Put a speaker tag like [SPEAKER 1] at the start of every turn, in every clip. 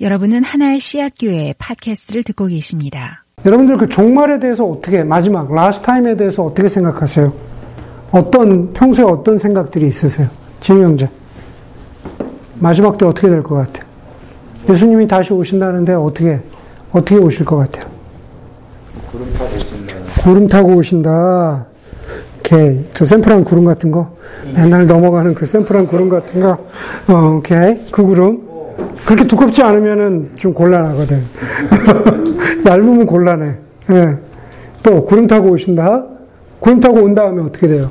[SPEAKER 1] 여러분은 하나의 씨앗 교회 팟캐스트를 듣고 계십니다.
[SPEAKER 2] 여러분들 그 종말에 대해서 어떻게, 마지막, last time에 대해서 어떻게 생각하세요? 어떤, 평소에 어떤 생각들이 있으세요? 진우 형제. 마지막 때 어떻게 될 것 같아요? 예수님이 다시 오신다는데 어떻게, 어떻게 오실 것 같아요?
[SPEAKER 3] 구름 타고 오신다.
[SPEAKER 2] 구름 타고 오신다. 오케이. 저 simple한 구름 같은 거? 맨날 넘어가는 그 simple한 구름 같은 거? 어, 오케이. 그 구름. 그렇게 두껍지 않으면은 좀 곤란하거든. 얇으면 곤란해. 예. 또, 구름 타고 오신다? 구름 타고 온 다음에 어떻게 돼요?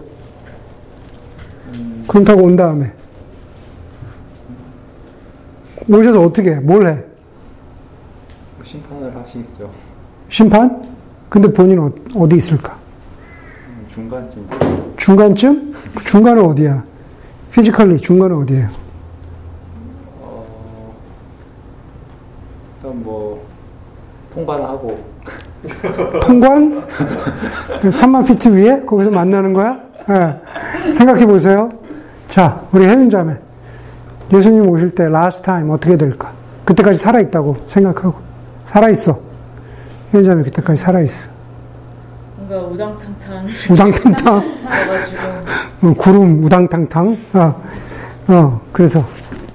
[SPEAKER 2] 구름 타고 온 다음에. 오셔서 어떻게 해? 뭘 해?
[SPEAKER 3] 심판을 하시겠죠.
[SPEAKER 2] 심판? 근데 본인 은 어디 있을까?
[SPEAKER 3] 중간쯤.
[SPEAKER 2] 중간쯤? 그 중간은 어디야? physically 중간은 어디예요?
[SPEAKER 3] 일단 뭐 통관하고
[SPEAKER 2] 통관? 3만 피트 위에? 거기서 만나는 거야? 예. 생각해 보세요. 자, 우리 혜윤 자매. 예수님 오실 때 last time 어떻게 될까? 그때까지 살아 있다고 생각하고. 살아 있어. 혜윤 자매 그때까지 살아 있어.
[SPEAKER 4] 뭔가 우당탕탕
[SPEAKER 2] 우당탕탕. 어, 구름 우당탕탕. 어, 어, 그래서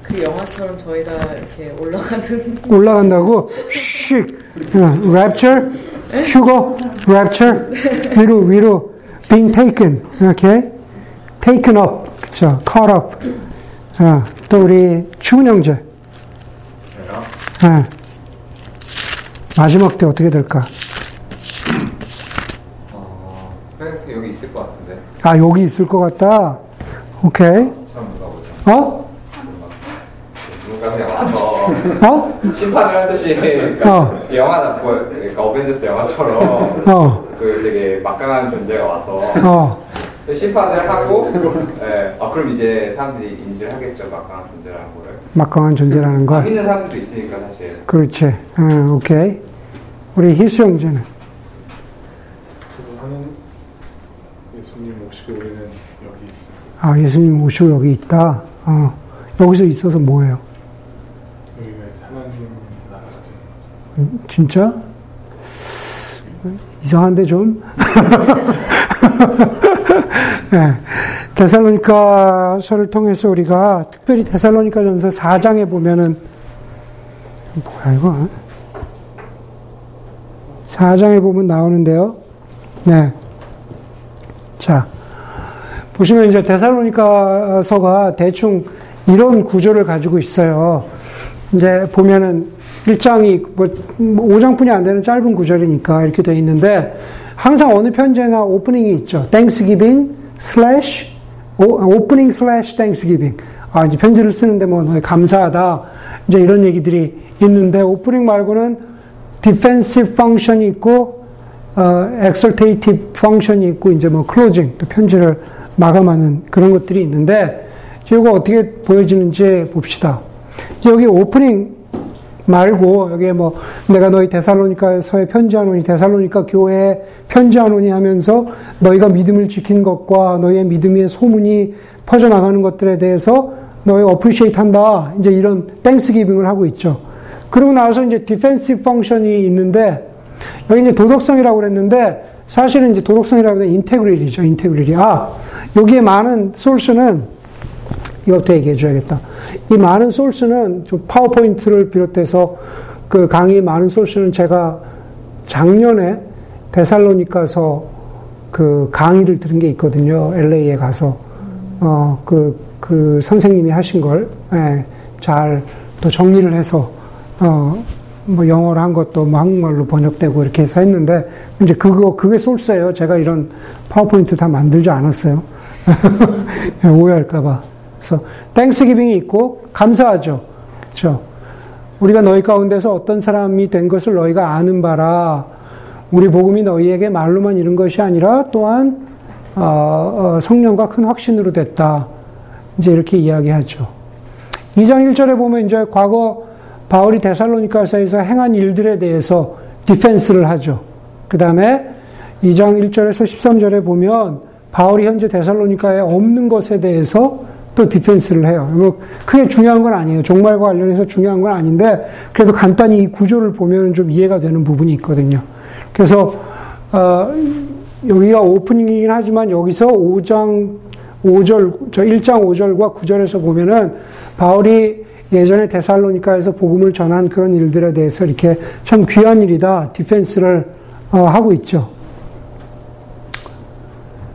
[SPEAKER 4] 그 영화처럼 저희 다 이렇게 올라가는
[SPEAKER 2] 올라간다고? 슉. 어, rapture? 휴거? rapture? 위로, 위로. being taken. 이렇게. taken up. 그쵸. caught up. 어, 또 우리 추은 형제. 어. 마지막 때 어떻게 될까?
[SPEAKER 3] 어, 여기 있을 것 같은데.
[SPEAKER 2] 아, 여기 있을 것 같다. 오케이.
[SPEAKER 3] 물어
[SPEAKER 2] 어?
[SPEAKER 3] 누군가 그냥 와서
[SPEAKER 2] 어?
[SPEAKER 3] 심판을 하듯이 그러니까
[SPEAKER 2] 어.
[SPEAKER 3] 영화나 뭐 그러니까 어벤져스 영화처럼
[SPEAKER 2] 어.
[SPEAKER 3] 그 되게 막강한 존재가 와서
[SPEAKER 2] 어.
[SPEAKER 3] 심판을 하고 예, 아 그럼 이제 사람들이 인지를 하겠죠 막강한 존재라는 거를.
[SPEAKER 2] 막강한 존재라는
[SPEAKER 3] 안
[SPEAKER 2] 걸.
[SPEAKER 3] 믿는 사람들도 있으니까 사실.
[SPEAKER 2] 그렇지. 어, 오케이. 우리 희수 형제는.
[SPEAKER 5] 하는 예수님 오시고 우리는 여기 있습니다.
[SPEAKER 2] 아, 예수님 오시고 여기 있다. 어. 여기서 있어서 뭐예요?
[SPEAKER 5] 여기가 이제 하나님 나라가 되는 거죠.
[SPEAKER 2] 음, 진짜? 이상한데 좀? 네. 데살로니카서를 통해서 우리가 특별히 데살로니카 전서 4장에 보면은 뭐야 이거? 4장에 보면 나오는데요. 네. 자. 보시면 이제 데살로니카서가 대충 이런 구조를 가지고 있어요. 이제 보면은 1장이 뭐 5장뿐이 안 되는 짧은 구절이니까 이렇게 돼 있는데 항상 어느 편지에나 오프닝이 있죠. Thanksgiving slash 오프닝 slash Thanksgiving. 아 이제 편지를 쓰는데 뭐 너희 감사하다 이제 이런 얘기들이 있는데 오프닝 말고는 defensive function이 있고 어, exaltative function이 있고 이제 뭐 closing 또 편지를 마감하는 그런 것들이 있는데 이거 어떻게 보여지는지 봅시다. 여기 오프닝 말고 여기에 뭐 내가 너희 데살로니카서에 편지하노니 데살로니카 교회에 편지하노니 하면서 너희가 믿음을 지킨 것과 너희의 믿음의 소문이 퍼져나가는 것들에 대해서 너희 appreciate 한다. 이제 이런 thanksgiving을 하고 있죠. 그러고 나서 이제 defensive function이 있는데 여기 이제 도덕성이라고 그랬는데 사실은 이제 도덕성이라고 하면 integrity죠. integrity. 아, 여기에 많은 소스는 이것부터 얘기해 줘야겠다. 이 많은 소스는 좀 파워포인트를 비롯해서 그 강의 많은 소스는 제가 작년에 데살로니카서 그 강의를 들은 게 있거든요. LA에 가서. 어, 그, 그 선생님이 하신 걸, 예, 잘또 정리를 해서, 어, 뭐 영어로 한 것도 뭐 한국말로 번역되고 이렇게 해서 했는데, 이제 그거, 그게 소스예요. 제가 이런 파워포인트 다 만들지 않았어요. 오해할까봐. 그래서 땡스기빙이 있고 감사하죠. 그렇죠? 우리가 너희 가운데서 어떤 사람이 된 것을 너희가 아는 바라. 우리 복음이 너희에게 말로만 이룬 것이 아니라 또한 어, 어, 성령과 큰 확신으로 됐다. 이제 이렇게 이야기하죠. 2장 1절에 보면 이제 과거 바울이 데살로니카서에서 행한 일들에 대해서 디펜스를 하죠. 그 다음에 2장 1절에서 13절에 보면 바울이 현재 데살로니카에 없는 것에 대해서 또 디펜스를 해요. 뭐 크게 중요한 건 아니에요. 종말과 관련해서 중요한 건 아닌데 그래도 간단히 이 구조를 보면 좀 이해가 되는 부분이 있거든요. 그래서 어, 여기가 오프닝이긴 하지만 여기서 5장 5절 저 1장 5절과 9절에서 보면은 바울이 예전에 데살로니카에서 복음을 전한 그런 일들에 대해서 이렇게 참 귀한 일이다 디펜스를 어, 하고 있죠.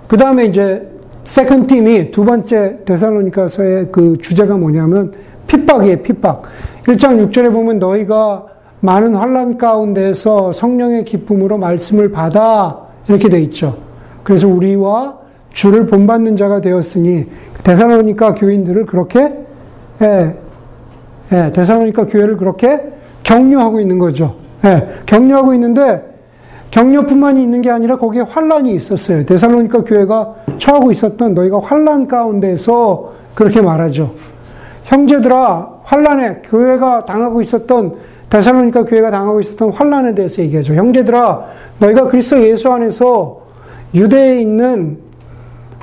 [SPEAKER 2] 그 다음에 이제 second theme이 두 번째 데살로니카서의 그 주제가 뭐냐면 핍박이에요, 핍박. 1장 6절에 보면 너희가 많은 환란 가운데서 성령의 기쁨으로 말씀을 받아 이렇게 돼 있죠. 그래서 우리와 주를 본받는 자가 되었으니 데살로니카 교인들을 그렇게 예, 예, 데살로니카 교회를 그렇게 격려하고 있는 거죠. 예, 격려하고 있는데 격려뿐만이 있는 게 아니라 거기에 환란이 있었어요. 데살로니카 교회가 처하고 있었던 너희가 환란 가운데서 그렇게 말하죠. 형제들아 환란에 교회가 당하고 있었던 데살로니카 교회가 당하고 있었던 환란에 대해서 얘기하죠. 형제들아 너희가 그리스도 예수 안에서 유대에 있는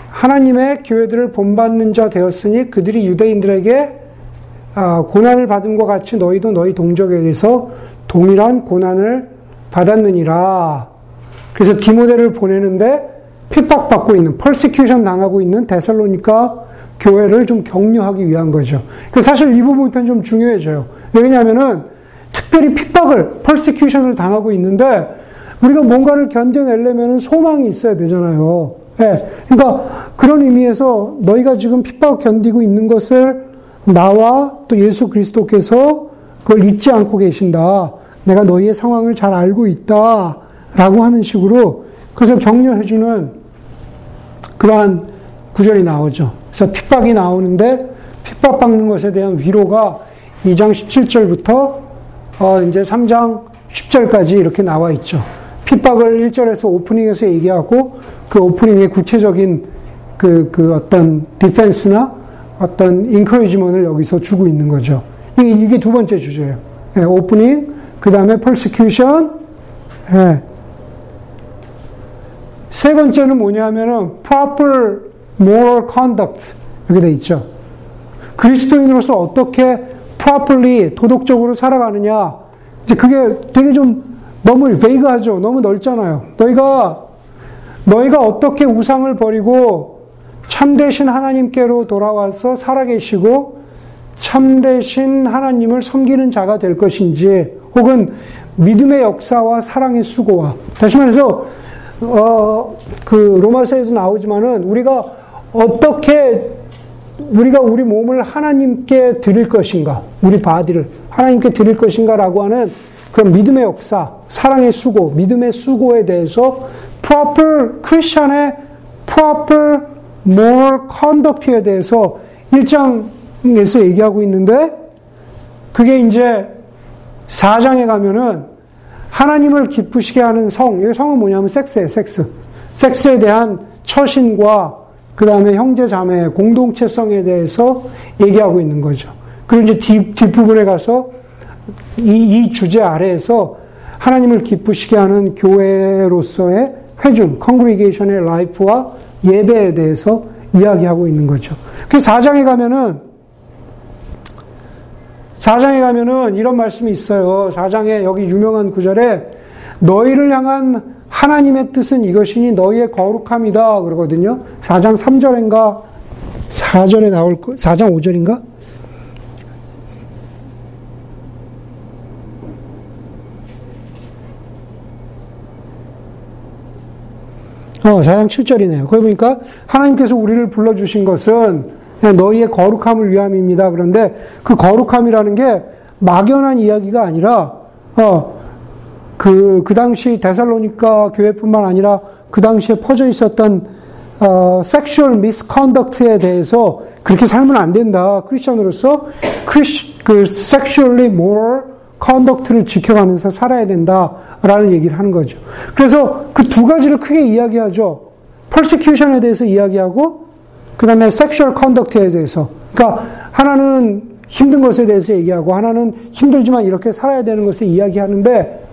[SPEAKER 2] 하나님의 교회들을 본받는 자 되었으니 그들이 유대인들에게 아, 고난을 받음과 같이 너희도 너희 동족에게서 동일한 고난을 받았느니라. 그래서 디모데를 보내는데 핍박받고 있는, 펄시큐션 당하고 있는 데살로니카 교회를 좀 격려하기 위한 거죠. 그 사실 이 부분부터는 좀 중요해져요. 왜냐하면은 특별히 핍박을, 펄시큐션을 당하고 있는데 우리가 뭔가를 견뎌내려면 소망이 있어야 되잖아요. 예. 그러니까 그런 의미에서 너희가 지금 핍박 견디고 있는 것을 나와 또 예수 그리스도께서 그걸 잊지 않고 계신다. 내가 너희의 상황을 잘 알고 있다. 라고 하는 식으로 그래서 격려해주는 그러한 구절이 나오죠. 그래서 핍박이 나오는데 핍박받는 것에 대한 위로가 2장 17절부터 어 이제 3장 10절까지 이렇게 나와 있죠. 핍박을 1절에서 오프닝에서 얘기하고 그 오프닝의 구체적인 그, 그 어떤 디펜스나 어떤 인커리지먼을 여기서 주고 있는 거죠. 이게, 이게 두 번째 주제예요. 예, 오프닝, 그 다음에 persecution, 예. 세 번째는 뭐냐면은 proper moral conduct 여기 돼 있죠. 그리스도인으로서 어떻게 properly 도덕적으로 살아가느냐. 이제 그게 되게 좀 너무 베이그하죠. 너무 넓잖아요. 너희가 너희가 어떻게 우상을 버리고 참되신 하나님께로 돌아와서 살아계시고 참되신 하나님을 섬기는 자가 될 것인지 혹은 믿음의 역사와 사랑의 수고와. 다시 말해서 어, 그 로마서에도 나오지만은 우리가 어떻게 우리가 우리 몸을 하나님께 드릴 것인가 우리 바디를 하나님께 드릴 것인가라고 하는 그런 믿음의 역사, 사랑의 수고, 믿음의 수고에 대해서 proper 크리스천의 proper moral conduct에 대해서 1장에서 얘기하고 있는데 그게 이제 4장에 가면은 하나님을 기쁘시게 하는 성, 이 성은 뭐냐면 섹스예요, 섹스. 섹스에 대한 처신과 그 다음에 형제 자매의 공동체성에 대해서 얘기하고 있는 거죠. 그리고 이제 뒷, 뒷부분에 가서 이, 이 주제 아래에서 하나님을 기쁘시게 하는 교회로서의 회중, congregation의 life와 예배에 대해서 이야기하고 있는 거죠. 그래서 4장에 가면은 4장에 가면은 이런 말씀이 있어요. 4장에 여기 유명한 구절에 너희를 향한 하나님의 뜻은 이것이니 너희의 거룩함이다 그러거든요. 4장 3절인가 4절에 나올 거 4장 5절인가? 어, 4장 7절이네요. 거기 보니까 하나님께서 우리를 불러주신 것은 너희의 거룩함을 위함입니다. 그런데 그 거룩함이라는 게 막연한 이야기가 아니라, 어, 그, 그 당시 데살로니카 교회뿐만 아니라 그 당시에 퍼져 있었던, 어, sexual misconduct에 대해서 그렇게 살면 안 된다. 크리스천으로서 크리스, 그, sexually moral conduct를 지켜가면서 살아야 된다라는 얘기를 하는 거죠. 그래서 그 두 가지를 크게 이야기하죠. persecution에 대해서 이야기하고 그 다음에 sexual conduct에 대해서. 그러니까 하나는 힘든 것에 대해서 얘기하고 하나는 힘들지만 이렇게 살아야 되는 것을 이야기하는데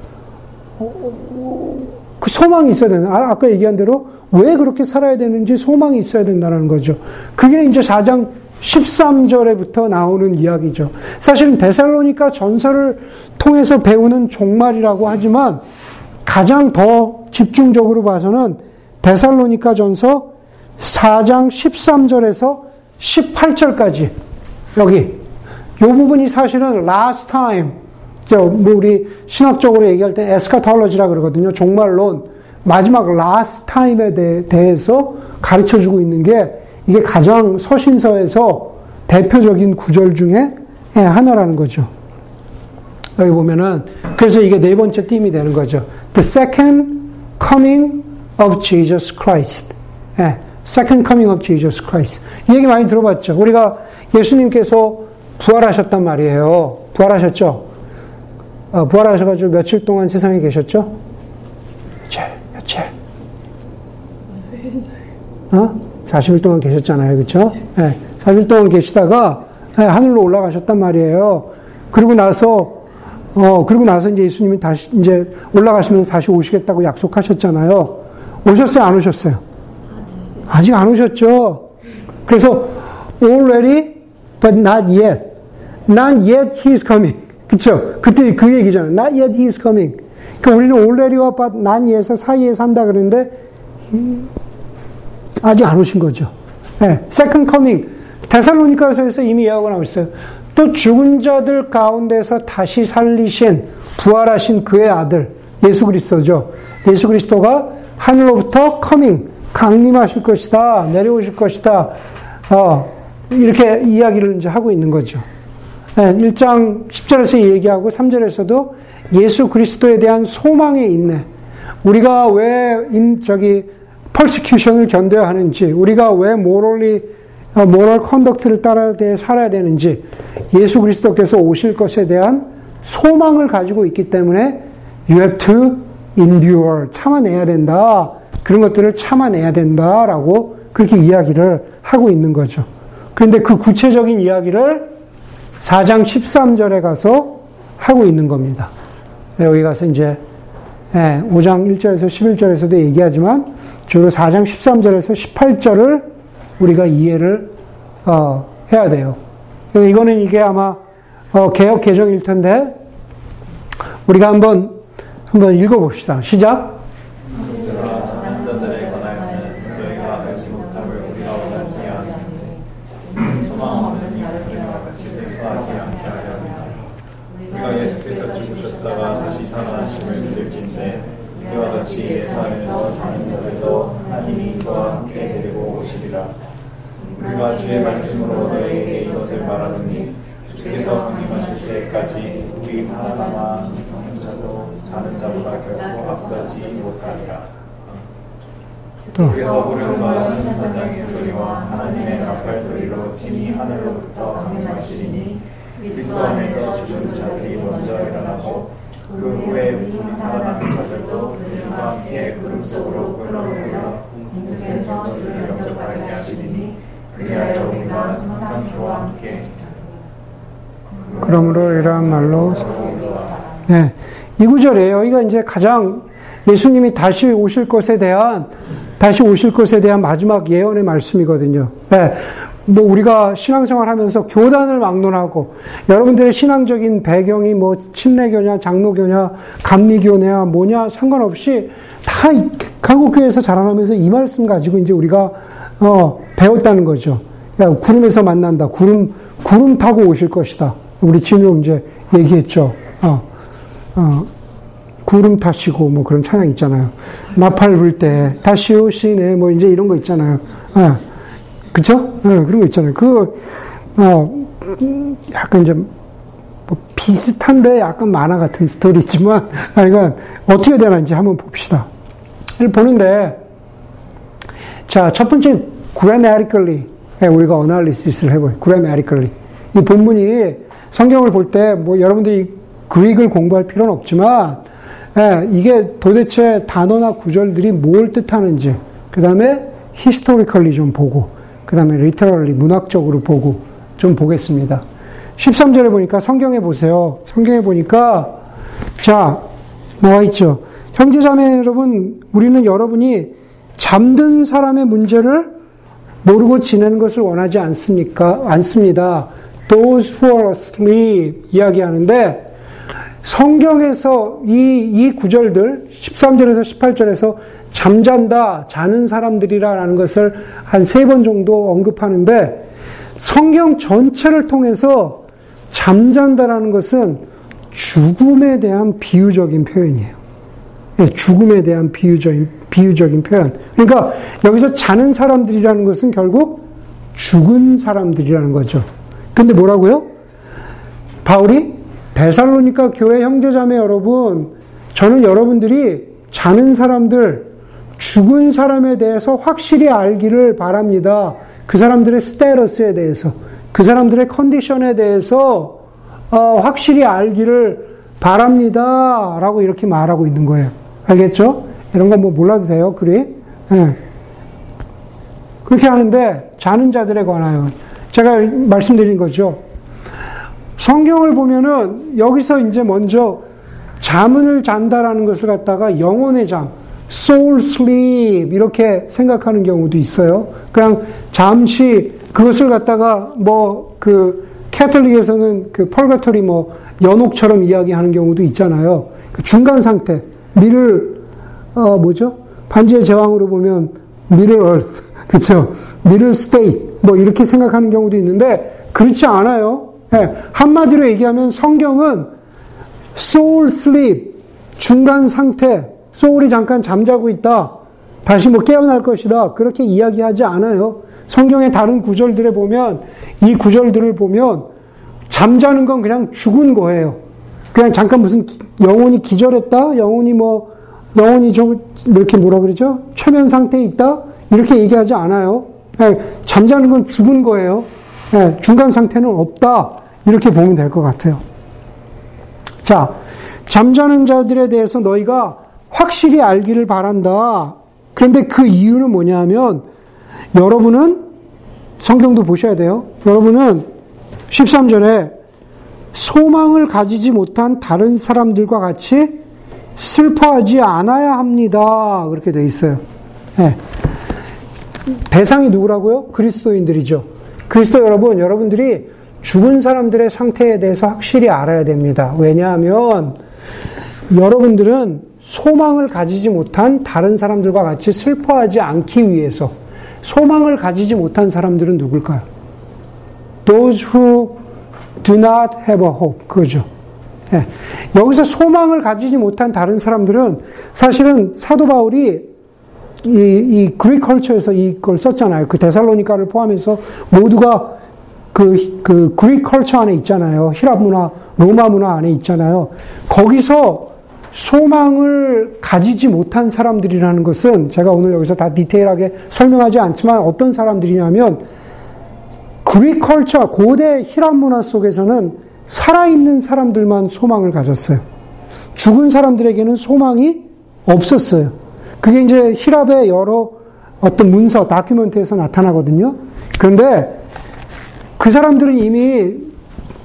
[SPEAKER 2] 그 소망이 있어야 되는 아, 아까 얘기한 대로 왜 그렇게 살아야 되는지 소망이 있어야 된다는 거죠. 그게 이제 4장 13절에부터 나오는 이야기죠. 사실은 데살로니카 전설을 통해서 배우는 종말이라고 하지만 가장 더 집중적으로 봐서는 데살로니카 전서 4장 13절에서 18절까지 여기 이 부분이 사실은 last time 뭐 우리 신학적으로 얘기할 때 에스카톨로지라 그러거든요. 종말론 마지막 last time에 대해서 가르쳐 주고 있는 게 이게 가장 서신서에서 대표적인 구절 중에 하나라는 거죠. 여기 보면은 그래서 이게 네 번째 띠이 되는 거죠. The second coming of Jesus Christ. 예, second coming of Jesus Christ. 이 얘기 많이 들어봤죠. 우리가 예수님께서 부활하셨단 말이에요. 부활하셨죠. 어, 부활하셔가지고 며칠 동안 세상에 계셨죠? 며칠, 며칠. 어? 40일 동안 계셨잖아요. 그쵸? 예, 40일 동안 계시다가 예, 하늘로 올라가셨단 말이에요. 그리고 나서 어, 그리고 나서 이제 예수님이 다시, 이제 올라가시면서 다시 오시겠다고 약속하셨잖아요. 오셨어요? 안 오셨어요? 아직 안 오셨죠? 그래서, already, but not yet. Not yet he is coming. 그쵸? 그때 그 얘기잖아요. Not yet he is coming. 그러니까 우리는 already와 but not yet에서 사이에 산다 그러는데, 아직 안 오신 거죠. 네, second coming. 데살로니카서에서 이미 예약을 하고 있어요. 또 죽은 자들 가운데서 다시 살리신 부활하신 그의 아들 예수 그리스도죠. 예수 그리스도가 하늘로부터 coming 강림하실 것이다 내려오실 것이다. 어, 이렇게 이야기를 이제 하고 있는 거죠. 네, 1장 10절에서 얘기하고 3절에서도 예수 그리스도에 대한 소망의 인내. 우리가 왜 인, 저기 persecution을 견뎌야 하는지, 우리가 왜 morally moral conduct를 따라야 돼 살아야 되는지 예수 그리스도께서 오실 것에 대한 소망을 가지고 있기 때문에 you have to endure 참아내야 된다 그런 것들을 참아내야 된다라고 그렇게 이야기를 하고 있는 거죠. 그런데 그 구체적인 이야기를 4장 13절에 가서 하고 있는 겁니다. 여기 가서 이제 5장 예, 1절에서 11절에서도 얘기하지만 주로 4장 13절에서 18절을 우리가 이해를 어, 해야 돼요. 이거는 이게 아마 어, 개혁 개정일 텐데 우리가 한번 한번 읽어봅시다. 시작.
[SPEAKER 5] 예수께서 죽으셨다가 다시 살아나심을 믿을진데 이와 같이 예수 안에서 사는 자들도 하나님이 그와 함께 데리고 오시리라. 우리가 주의 말씀으로 너에게 이것을 말하노니 주께서 강림하실 때까지 우리 하나님과 정자도 자는 자보다 결코 앞서지 못하리라. 주께서 우리가 천사장의 소리와 하나님의 나팔 소리로 짐이 하늘로부터 강림하시리니 그리스도 안에서 죽은 자들이 먼저 일어나고 그 후에 우리 살아나는 자들도 그들과 함께 구름 속으로 끌어오르라 공중에서 주를 영접하게 하시리니 그리하여 우리가 항상 주와 함께
[SPEAKER 2] 그러므로 이러한 말로 네. 이 구절이에요. 여기가 이제 가장 예수님이 다시 오실 것에 대한 다시 오실 것에 대한 마지막 예언의 말씀이거든요. 네. 뭐 우리가 신앙생활 하면서 교단을 막론하고 여러분들의 신앙적인 배경이 뭐 침례교냐 장로교냐 감리교냐 뭐냐 상관없이 다 한국교회에서 자라나면서 이 말씀 가지고 이제 우리가 어, 배웠다는 거죠. 야, 구름에서 만난다. 구름 구름 타고 오실 것이다. 우리 진우 이제 얘기했죠. 어, 어, 구름 타시고 뭐 그런 찬양 있잖아요. 나팔 불 때 다시 오시네 뭐 이제 이런 거 있잖아요. 어, 그쵸? 어, 그런 거 있잖아요. 그 어, 약간 이제 뭐 비슷한데 약간 만화 같은 스토리지만 그러니까 어떻게 되는지 한번 봅시다. 보는데 자, 첫 번째 grammatically 우리가 어널리시스를 해봐요. grammatically 이 본문이 성경을 볼 때 뭐 여러분들이 그릭을 공부할 필요는 없지만 예, 이게 도대체 단어나 구절들이 뭘 뜻하는지 그 다음에 historically 좀 보고 그 다음에 literally 문학적으로 보고 좀 보겠습니다. 13절에 보니까 성경에 보세요. 성경에 보니까 자 나와 있죠. 형제자매 여러분 우리는 여러분이 잠든 사람의 문제를 모르고 지내는 것을 원하지 않습니까? 않습니다. Those who are asleep 이야기하는데 성경에서 이, 이 구절들 13절에서 18절에서 잠잔다, 자는 사람들이라는 것을 한 세 번 정도 언급하는데 성경 전체를 통해서 잠잔다라는 것은 죽음에 대한 비유적인 표현이에요. 예, 죽음에 대한 비유적인, 비유적인 표현. 그러니까 여기서 자는 사람들이라는 것은 결국 죽은 사람들이라는 거죠. 근데 뭐라고요? 바울이 데살로니카 교회 형제자매 여러분, 저는 여러분들이 자는 사람들, 죽은 사람에 대해서 확실히 알기를 바랍니다. 그 사람들의 스테러스에 대해서, 그 사람들의 컨디션에 대해서 어, 확실히 알기를 바랍니다. 라고 이렇게 말하고 있는 거예요. 알겠죠? 이런 건 뭐 몰라도 돼요, 그리. 네. 그렇게 하는데, 자는 자들에 관하여. 제가 말씀드린 거죠. 성경을 보면은, 여기서 이제 먼저, 잠을 잔다라는 것을 갖다가 영혼의 잠, soul sleep, 이렇게 생각하는 경우도 있어요. 그냥 잠시 그것을 갖다가 뭐, 그, 캐톨릭에서는 그 펄가토리 뭐, 연옥처럼 이야기하는 경우도 있잖아요. 그 중간 상태. 미를 어 뭐죠? 반지의 제왕으로 보면 미를 얼 그렇죠? 미를 스테이 뭐 이렇게 생각하는 경우도 있는데 그렇지 않아요. 네, 한마디로 얘기하면 성경은 soul sleep 중간 상태 소울이 잠깐 잠자고 있다. 다시 뭐 깨어날 것이다. 그렇게 이야기하지 않아요. 성경의 다른 구절들에 보면 이 구절들을 보면 잠자는 건 그냥 죽은 거예요. 그냥 잠깐 무슨 영혼이 기절했다? 영혼이 뭐, 영혼이 좀, 이렇게 뭐라 그러죠? 최면 상태에 있다? 이렇게 얘기하지 않아요. 네, 잠자는 건 죽은 거예요. 네, 중간 상태는 없다. 이렇게 보면 될 것 같아요. 자, 잠자는 자들에 대해서 너희가 확실히 알기를 바란다. 그런데 그 이유는 뭐냐면, 여러분은, 성경도 보셔야 돼요. 여러분은 13절에 소망을 가지지 못한 다른 사람들과 같이 슬퍼하지 않아야 합니다. 그렇게 돼 있어요. 네. 대상이 누구라고요? 그리스도인들이죠. 그리스도 여러분, 여러분들이 죽은 사람들의 상태에 대해서 확실히 알아야 됩니다. 왜냐하면 여러분들은 소망을 가지지 못한 다른 사람들과 같이 슬퍼하지 않기 위해서 소망을 가지지 못한 사람들은 누굴까요? Those who do not have a hope. 그죠. 예. 여기서 소망을 가지지 못한 다른 사람들은 사실은 사도 바울이 이, 이 그릭 컬처에서 이걸 썼잖아요. 그 데살로니카를 포함해서 모두가 그, 그 그릭 컬처 안에 있잖아요. 히랍 문화, 로마 문화 안에 있잖아요. 거기서 소망을 가지지 못한 사람들이라는 것은 제가 오늘 여기서 다 디테일하게 설명하지 않지만 어떤 사람들이냐면 그리 컬처, 고대 히랍 문화 속에서는 살아있는 사람들만 소망을 가졌어요. 죽은 사람들에게는 소망이 없었어요. 그게 이제 히랍의 여러 어떤 문서, 다큐멘트에서 나타나거든요. 그런데 그 사람들은 이미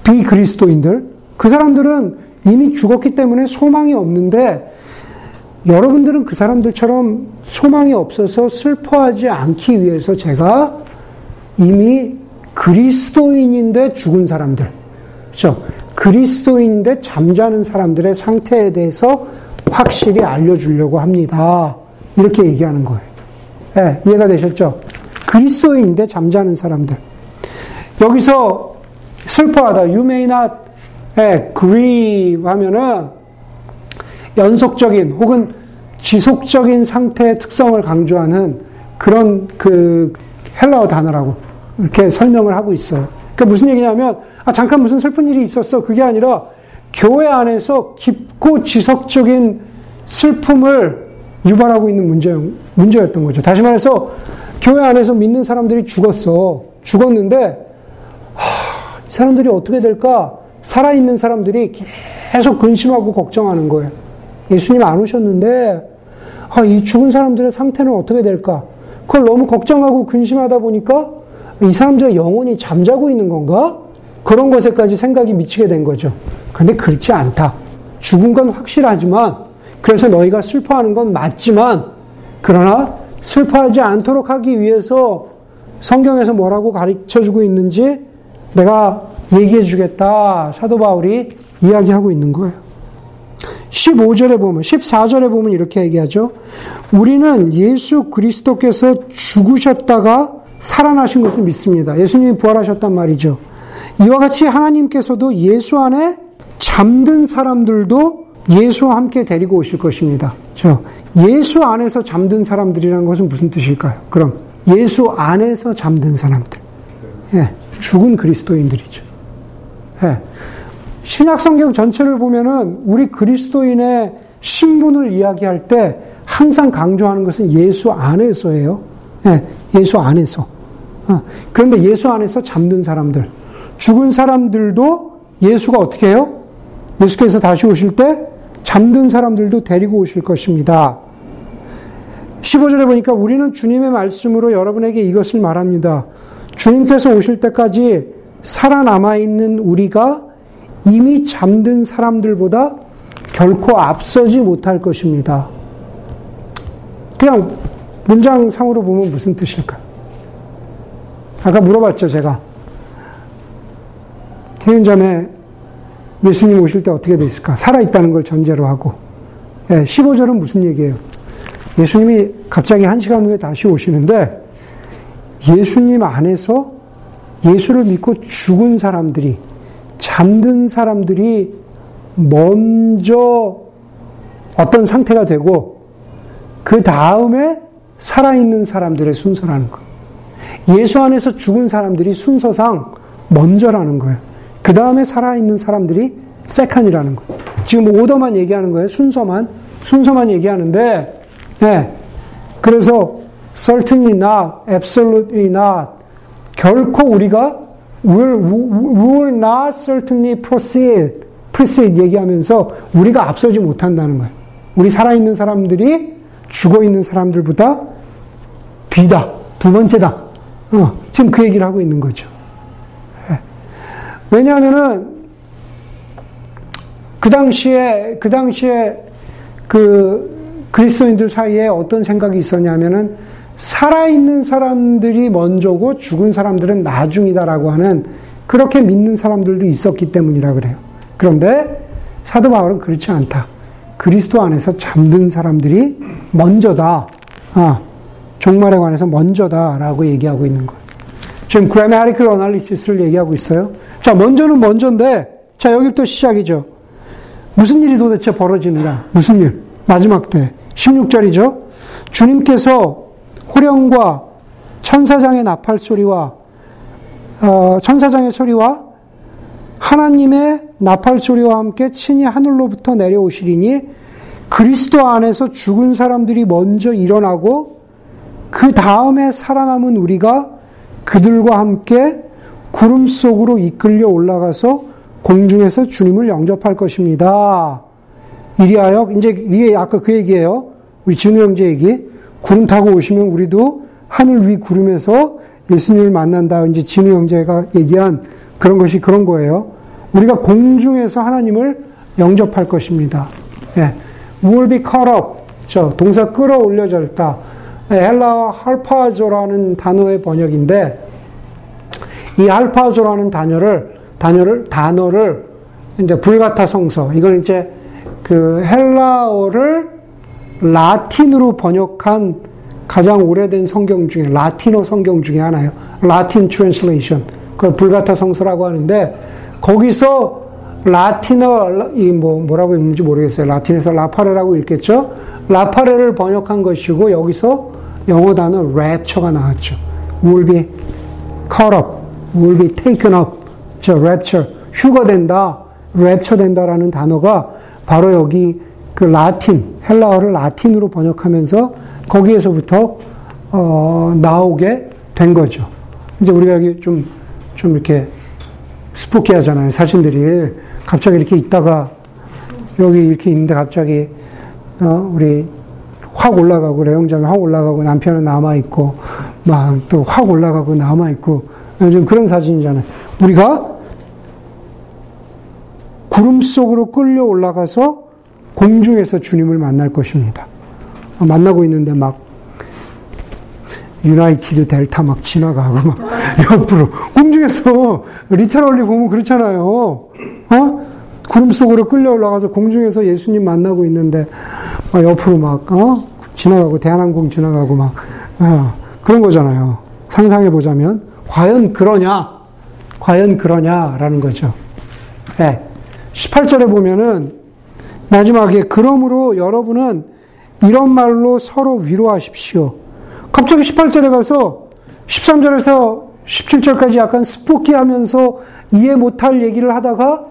[SPEAKER 2] 비그리스도인들, 그 사람들은 이미 죽었기 때문에 소망이 없는데 여러분들은 그 사람들처럼 소망이 없어서 슬퍼하지 않기 위해서 제가 이미 그리스도인인데 죽은 사람들. 그렇죠? 그리스도인인데 잠자는 사람들의 상태에 대해서 확실히 알려주려고 합니다. 이렇게 얘기하는 거예요. 네, 이해가 되셨죠? 그리스도인인데 잠자는 사람들. 여기서 슬퍼하다, you may not 네, grieve 하면은 연속적인 혹은 지속적인 상태의 특성을 강조하는 그런 그 헬라어 단어라고 이렇게 설명을 하고 있어요. 그러니까 무슨 얘기냐면, 아, 잠깐 무슨 슬픈 일이 있었어. 그게 아니라, 교회 안에서 깊고 지속적인 슬픔을 유발하고 있는 문제, 문제였던 거죠. 다시 말해서, 교회 안에서 믿는 사람들이 죽었어. 죽었는데, 하, 이 사람들이 어떻게 될까? 살아있는 사람들이 계속 근심하고 걱정하는 거예요. 예수님 안 오셨는데, 아, 이 죽은 사람들의 상태는 어떻게 될까? 그걸 너무 걱정하고 근심하다 보니까 이 사람들의 영혼이 잠자고 있는 건가? 그런 것에까지 생각이 미치게 된 거죠. 그런데 그렇지 않다. 죽은 건 확실하지만, 그래서 너희가 슬퍼하는 건 맞지만, 그러나 슬퍼하지 않도록 하기 위해서 성경에서 뭐라고 가르쳐 주고 있는지 내가 얘기해 주겠다. 사도 바울이 이야기하고 있는 거예요. 15절에 보면, 14절에 보면 이렇게 얘기하죠. 우리는 예수 그리스도께서 죽으셨다가 살아나신 것을 믿습니다. 예수님이 부활하셨단 말이죠. 이와 같이 하나님께서도 예수 안에 잠든 사람들도 예수와 함께 데리고 오실 것입니다. 저 예수 안에서 잠든 사람들이라는 것은 무슨 뜻일까요? 그럼 예수 안에서 잠든 사람들. 예, 죽은 그리스도인들이죠. 예. 신약 성경 전체를 보면은 우리 그리스도인의 신분을 이야기할 때 항상 강조하는 것은 예수 안에서예요. 예, 예수 안에서. 어, 그런데 예수 안에서 잠든 사람들, 죽은 사람들도 예수가 어떻게 해요? 예수께서 다시 오실 때 잠든 사람들도 데리고 오실 것입니다. 15절에 보니까 우리는 주님의 말씀으로 여러분에게 이것을 말합니다. 주님께서 오실 때까지 살아남아 있는 우리가 이미 잠든 사람들보다 결코 앞서지 못할 것입니다. 그냥 문장상으로 보면 무슨 뜻일까? 아까 물어봤죠, 제가. 태윤자매 예수님 오실 때 어떻게 됐을까? 살아있다는 걸 전제로 하고. 예, 15절은 무슨 얘기예요? 예수님이 갑자기 한 시간 후에 다시 오시는데 예수님 안에서 예수를 믿고 죽은 사람들이 잠든 사람들이 먼저 어떤 상태가 되고 그 다음에 살아있는 사람들의 순서라는 거예요. 예수 안에서 죽은 사람들이 순서상 먼저라는 거예요. 그 다음에 살아있는 사람들이 세칸이라는 거예요. 지금 오더만 얘기하는 거예요. 순서만. 순서만 얘기하는데, 네. 그래서 certainly not, absolutely not. 결코 우리가 will, will not certainly proceed, proceed 얘기하면서 우리가 앞서지 못한다는 거예요. 우리 살아있는 사람들이 죽어 있는 사람들보다 뒤다, 두 번째다. 어, 지금 그 얘기를 하고 있는 거죠. 왜냐하면은 그 당시에 그 당시에 그 그리스도인들 사이에 어떤 생각이 있었냐면은 살아있는 사람들이 먼저고 죽은 사람들은 나중이다라고 하는 그렇게 믿는 사람들도 있었기 때문이라 그래요. 그런데 사도 바울은 그렇지 않다. 그리스도 안에서 잠든 사람들이 먼저다. 아, 종말에 관해서 먼저다라고 얘기하고 있는 거예요. 지금 grammatical analysis를 얘기하고 있어요. 자, 먼저는 먼저인데, 자, 여기부터 시작이죠. 무슨 일이 도대체 벌어지느냐? 무슨 일? 마지막 때. 16절이죠. 주님께서 호령과 천사장의 나팔 소리와, 어, 천사장의 소리와 하나님의 나팔 소리와 함께 친히 하늘로부터 내려오시리니 그리스도 안에서 죽은 사람들이 먼저 일어나고 그 다음에 살아남은 우리가 그들과 함께 구름 속으로 이끌려 올라가서 공중에서 주님을 영접할 것입니다. 이리하여 이제 이게 아까 그 얘기예요. 우리 진우 형제 얘기. 구름 타고 오시면 우리도 하늘 위 구름에서 예수님을 만난다. 이제 진우 형제가 얘기한 그런 것이 그런 거예요. 우리가 공중에서 하나님을 영접할 것입니다. 예. will be caught up. 저 동사 끌어올려졌다. 헬라 할파조라는 단어의 번역인데 이 할파조라는 단어를 단어를 단어를 이제 불가타 성서 이건 이제 그 헬라어를 라틴으로 번역한 가장 오래된 성경 중에 라틴어 성경 중에 하나예요. Latin translation. 그 불가타 성서라고 하는데 거기서 라틴어 이 뭐 뭐라고 읽는지 모르겠어요. 라틴에서 라파레라고 읽겠죠. 라파레를 번역한 것이고 여기서 영어 단어 랩처가 나왔죠. will be caught up. will be taken up. 저 rapture, 휴거된다, 랩처 된다라는 단어가 바로 여기 그 라틴, 헬라어를 라틴으로 번역하면서 거기에서부터 어, 나오게 된 거죠. 이제 우리가 여기 좀, 좀 이렇게 스포키 하잖아요. 사진들이. 갑자기 이렇게 있다가 여기 이렇게 있는데 갑자기 어, 우리 확 올라가고 레영장이 확 올라가고 남편은 남아 있고 막 또 확 올라가고 남아 있고 요즘 그런 사진이잖아요. 우리가 구름 속으로 끌려 올라가서 공중에서 주님을 만날 것입니다. 만나고 있는데 막 유나이티드 델타 막 지나가고 막 옆으로 공중에서 literally 보면 그렇잖아요. 어? 구름 속으로 끌려 올라가서 공중에서 예수님 만나고 있는데 막 옆으로 막 어? 지나가고 대한항공 지나가고 막 어, 그런 거잖아요. 상상해 보자면 과연 그러냐? 과연 그러냐라는 거죠. 네. 18절에 보면은 마지막에 그러므로 여러분은 이런 말로 서로 위로하십시오. 갑자기 18절에 가서 13절에서 17절까지 약간 스포키 하면서 이해 못할 얘기를 하다가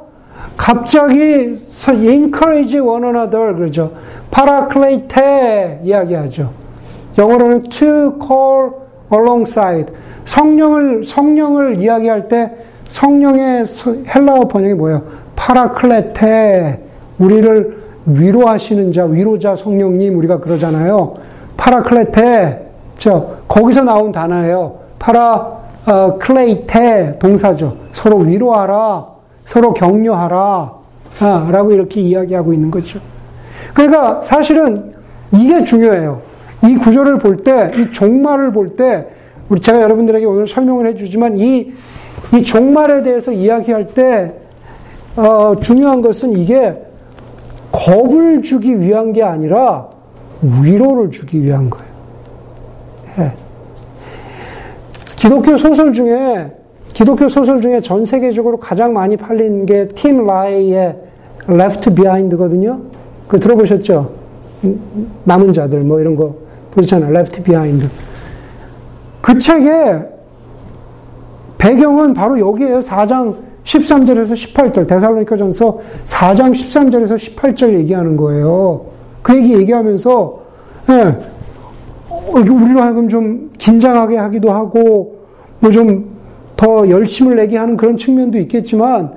[SPEAKER 2] 갑자기 encourage one another 그러죠. 파라클레이테 이야기하죠. 영어로는 to call alongside 성령을 성령을 이야기할 때 성령의 헬라어 번역이 뭐예요? 파라클레테 우리를 위로하시는 자, 위로자 성령님 우리가 그러잖아요. 파라클레테 저 거기서 나온 단어예요. 파라 어, 클레이테 동사죠. 서로 위로하라, 서로 격려하라, 아, 라고 이렇게 이야기하고 있는 거죠. 그러니까 사실은 이게 중요해요. 이 구절을 볼 때, 이 종말을 볼 때, 우리 제가 여러분들에게 오늘 설명을 해주지만 이, 이 종말에 대해서 이야기할 때, 어, 중요한 것은 이게 겁을 주기 위한 게 아니라 위로를 주기 위한 거예요. 네. 기독교 소설 중에 기독교 소설 중에 전 세계적으로 가장 많이 팔린 게 팀 라이의 Left Behind거든요. 그 들어보셨죠? 남은 자들 뭐 이런 거 보셨잖아요. Left Behind. 그 책의 배경은 바로 여기에요. 4장 13절에서 18절 데살로니가전서 4장 13절에서 18절 얘기하는 거예요. 그 얘기 얘기하면서 예, 우리로 하여금 좀 긴장하게 하기도 하고 뭐 좀 더 열심을 내게 하는 그런 측면도 있겠지만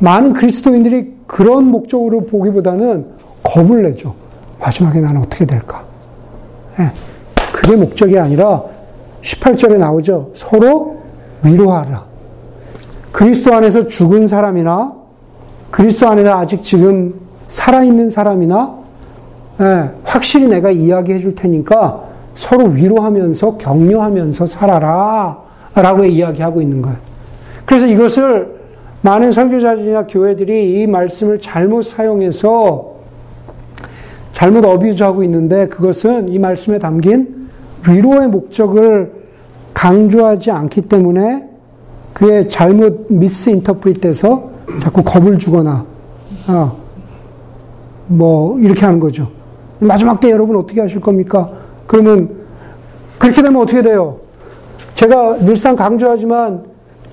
[SPEAKER 2] 많은 그리스도인들이 그런 목적으로 보기보다는 겁을 내죠. 마지막에 나는 어떻게 될까? 예, 그게 목적이 아니라 18절에 나오죠. 서로 위로하라. 그리스도 안에서 죽은 사람이나 그리스도 안에서 아직 지금 살아있는 사람이나 예, 확실히 내가 이야기해 줄 테니까 서로 위로하면서 격려하면서 살아라 라고 이야기하고 있는 거예요. 그래서 이것을 많은 설교자들이나 교회들이 이 말씀을 잘못 사용해서 잘못 어뷰즈하고 있는데 그것은 이 말씀에 담긴 위로의 목적을 강조하지 않기 때문에 그게 잘못 미스 인터프리트해서 자꾸 겁을 주거나 어, 뭐 이렇게 하는 거죠. 마지막 때 여러분 어떻게 하실 겁니까? 그러면 그렇게 되면 어떻게 돼요? 제가 늘상 강조하지만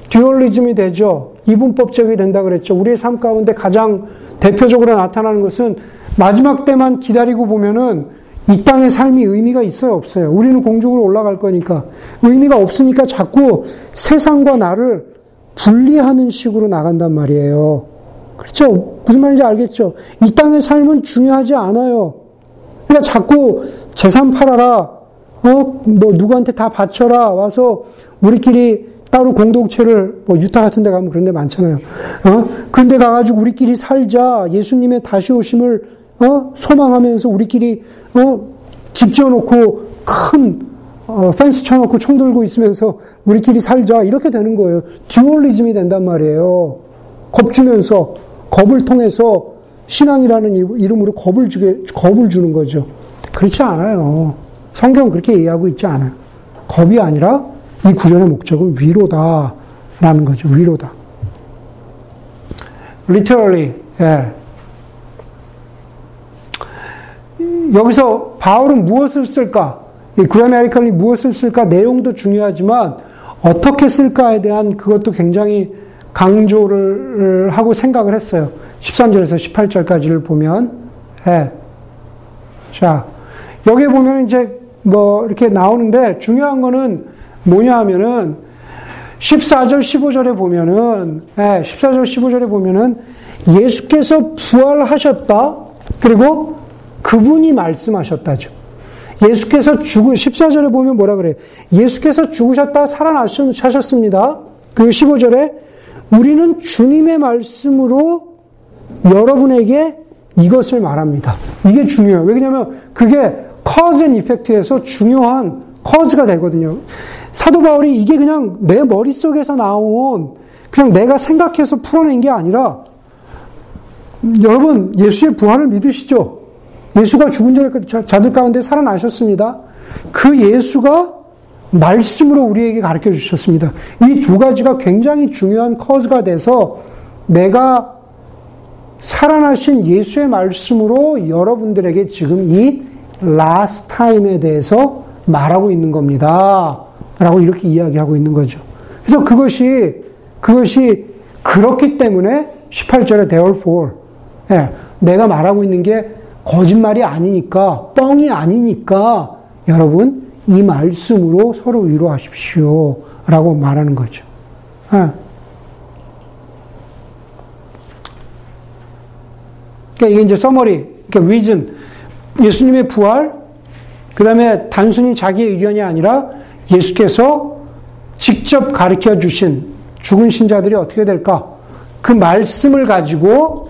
[SPEAKER 2] 듀얼리즘이 되죠. 이분법적이 된다 그랬죠. 우리의 삶 가운데 가장 대표적으로 나타나는 것은 마지막 때만 기다리고 보면은 이 땅의 삶이 의미가 있어요, 없어요? 우리는 공중으로 올라갈 거니까. 의미가 없으니까 자꾸 세상과 나를 분리하는 식으로 나간단 말이에요. 그렇죠? 무슨 말인지 알겠죠? 이 땅의 삶은 중요하지 않아요. 그러니까 자꾸 재산 팔아라, 어, 뭐, 누구한테 다 바쳐라, 와서 우리끼리 따로 공동체를, 뭐, 유타 같은 데 가면 그런 데 많잖아요. 어? 그런 데 가가지고 우리끼리 살자, 예수님의 다시 오심을, 어, 소망하면서 우리끼리, 어, 집 지어놓고 큰, 어, 펜스 쳐놓고 총 들고 있으면서 우리끼리 살자, 이렇게 되는 거예요. 듀얼리즘이 된단 말이에요. 겁주면서, 겁을 통해서 신앙이라는 이름으로 겁을 주게, 겁을 주는 거죠. 그렇지 않아요. 성경은 그렇게 얘기하고 있지 않아요. 겁이 아니라 이 구절의 목적은 위로다라는 거죠. 위로다. literally, 예. 여기서 바울은 무엇을 쓸까? 이 그라메리칼리 무엇을 쓸까? 내용도 중요하지만 어떻게 쓸까에 대한 그것도 굉장히 강조를 하고 생각을 했어요. 13절에서 18절까지를 보면, 예. 자, 여기에 보면 이제 뭐 이렇게 나오는데 중요한 거는 뭐냐 하면은 14절, 15절에 보면은, 예, 14절, 15절에 보면은 예수께서 부활하셨다. 그리고 그분이 말씀하셨다죠. 예수께서 죽으, 14절에 보면 뭐라 그래요? 예수께서 죽으셨다 살아나셨습니다. 그리고 15절에 우리는 주님의 말씀으로 여러분에게 이것을 말합니다. 이게 중요해요. 왜냐하면 그게 cause and effect에서 중요한 커즈가 되거든요. 사도 바울이 이게 그냥 내 머릿속에서 나온 그냥 내가 생각해서 풀어낸 게 아니라 여러분 예수의 부활을 믿으시죠? 예수가 죽은 자들 가운데 살아나셨습니다. 그 예수가 말씀으로 우리에게 가르쳐 주셨습니다. 이 두 가지가 굉장히 중요한 커즈가 돼서 내가 살아나신 예수의 말씀으로 여러분들에게 지금 이 last time에 대해서 말하고 있는 겁니다. 라고 이렇게 이야기하고 있는 거죠. 그래서 그것이, 그것이 그렇기 때문에 18절에 therefore, 예, 내가 말하고 있는 게 거짓말이 아니니까, 뻥이 아니니까, 여러분, 이 말씀으로 서로 위로하십시오. 라고 말하는 거죠. 예. 그러니까 이게 이제 서머리, 그러니까 reason, 예수님의 부활, 그 다음에 단순히 자기의 의견이 아니라 예수께서 직접 가르쳐 주신 죽은 신자들이 어떻게 될까? 그 말씀을 가지고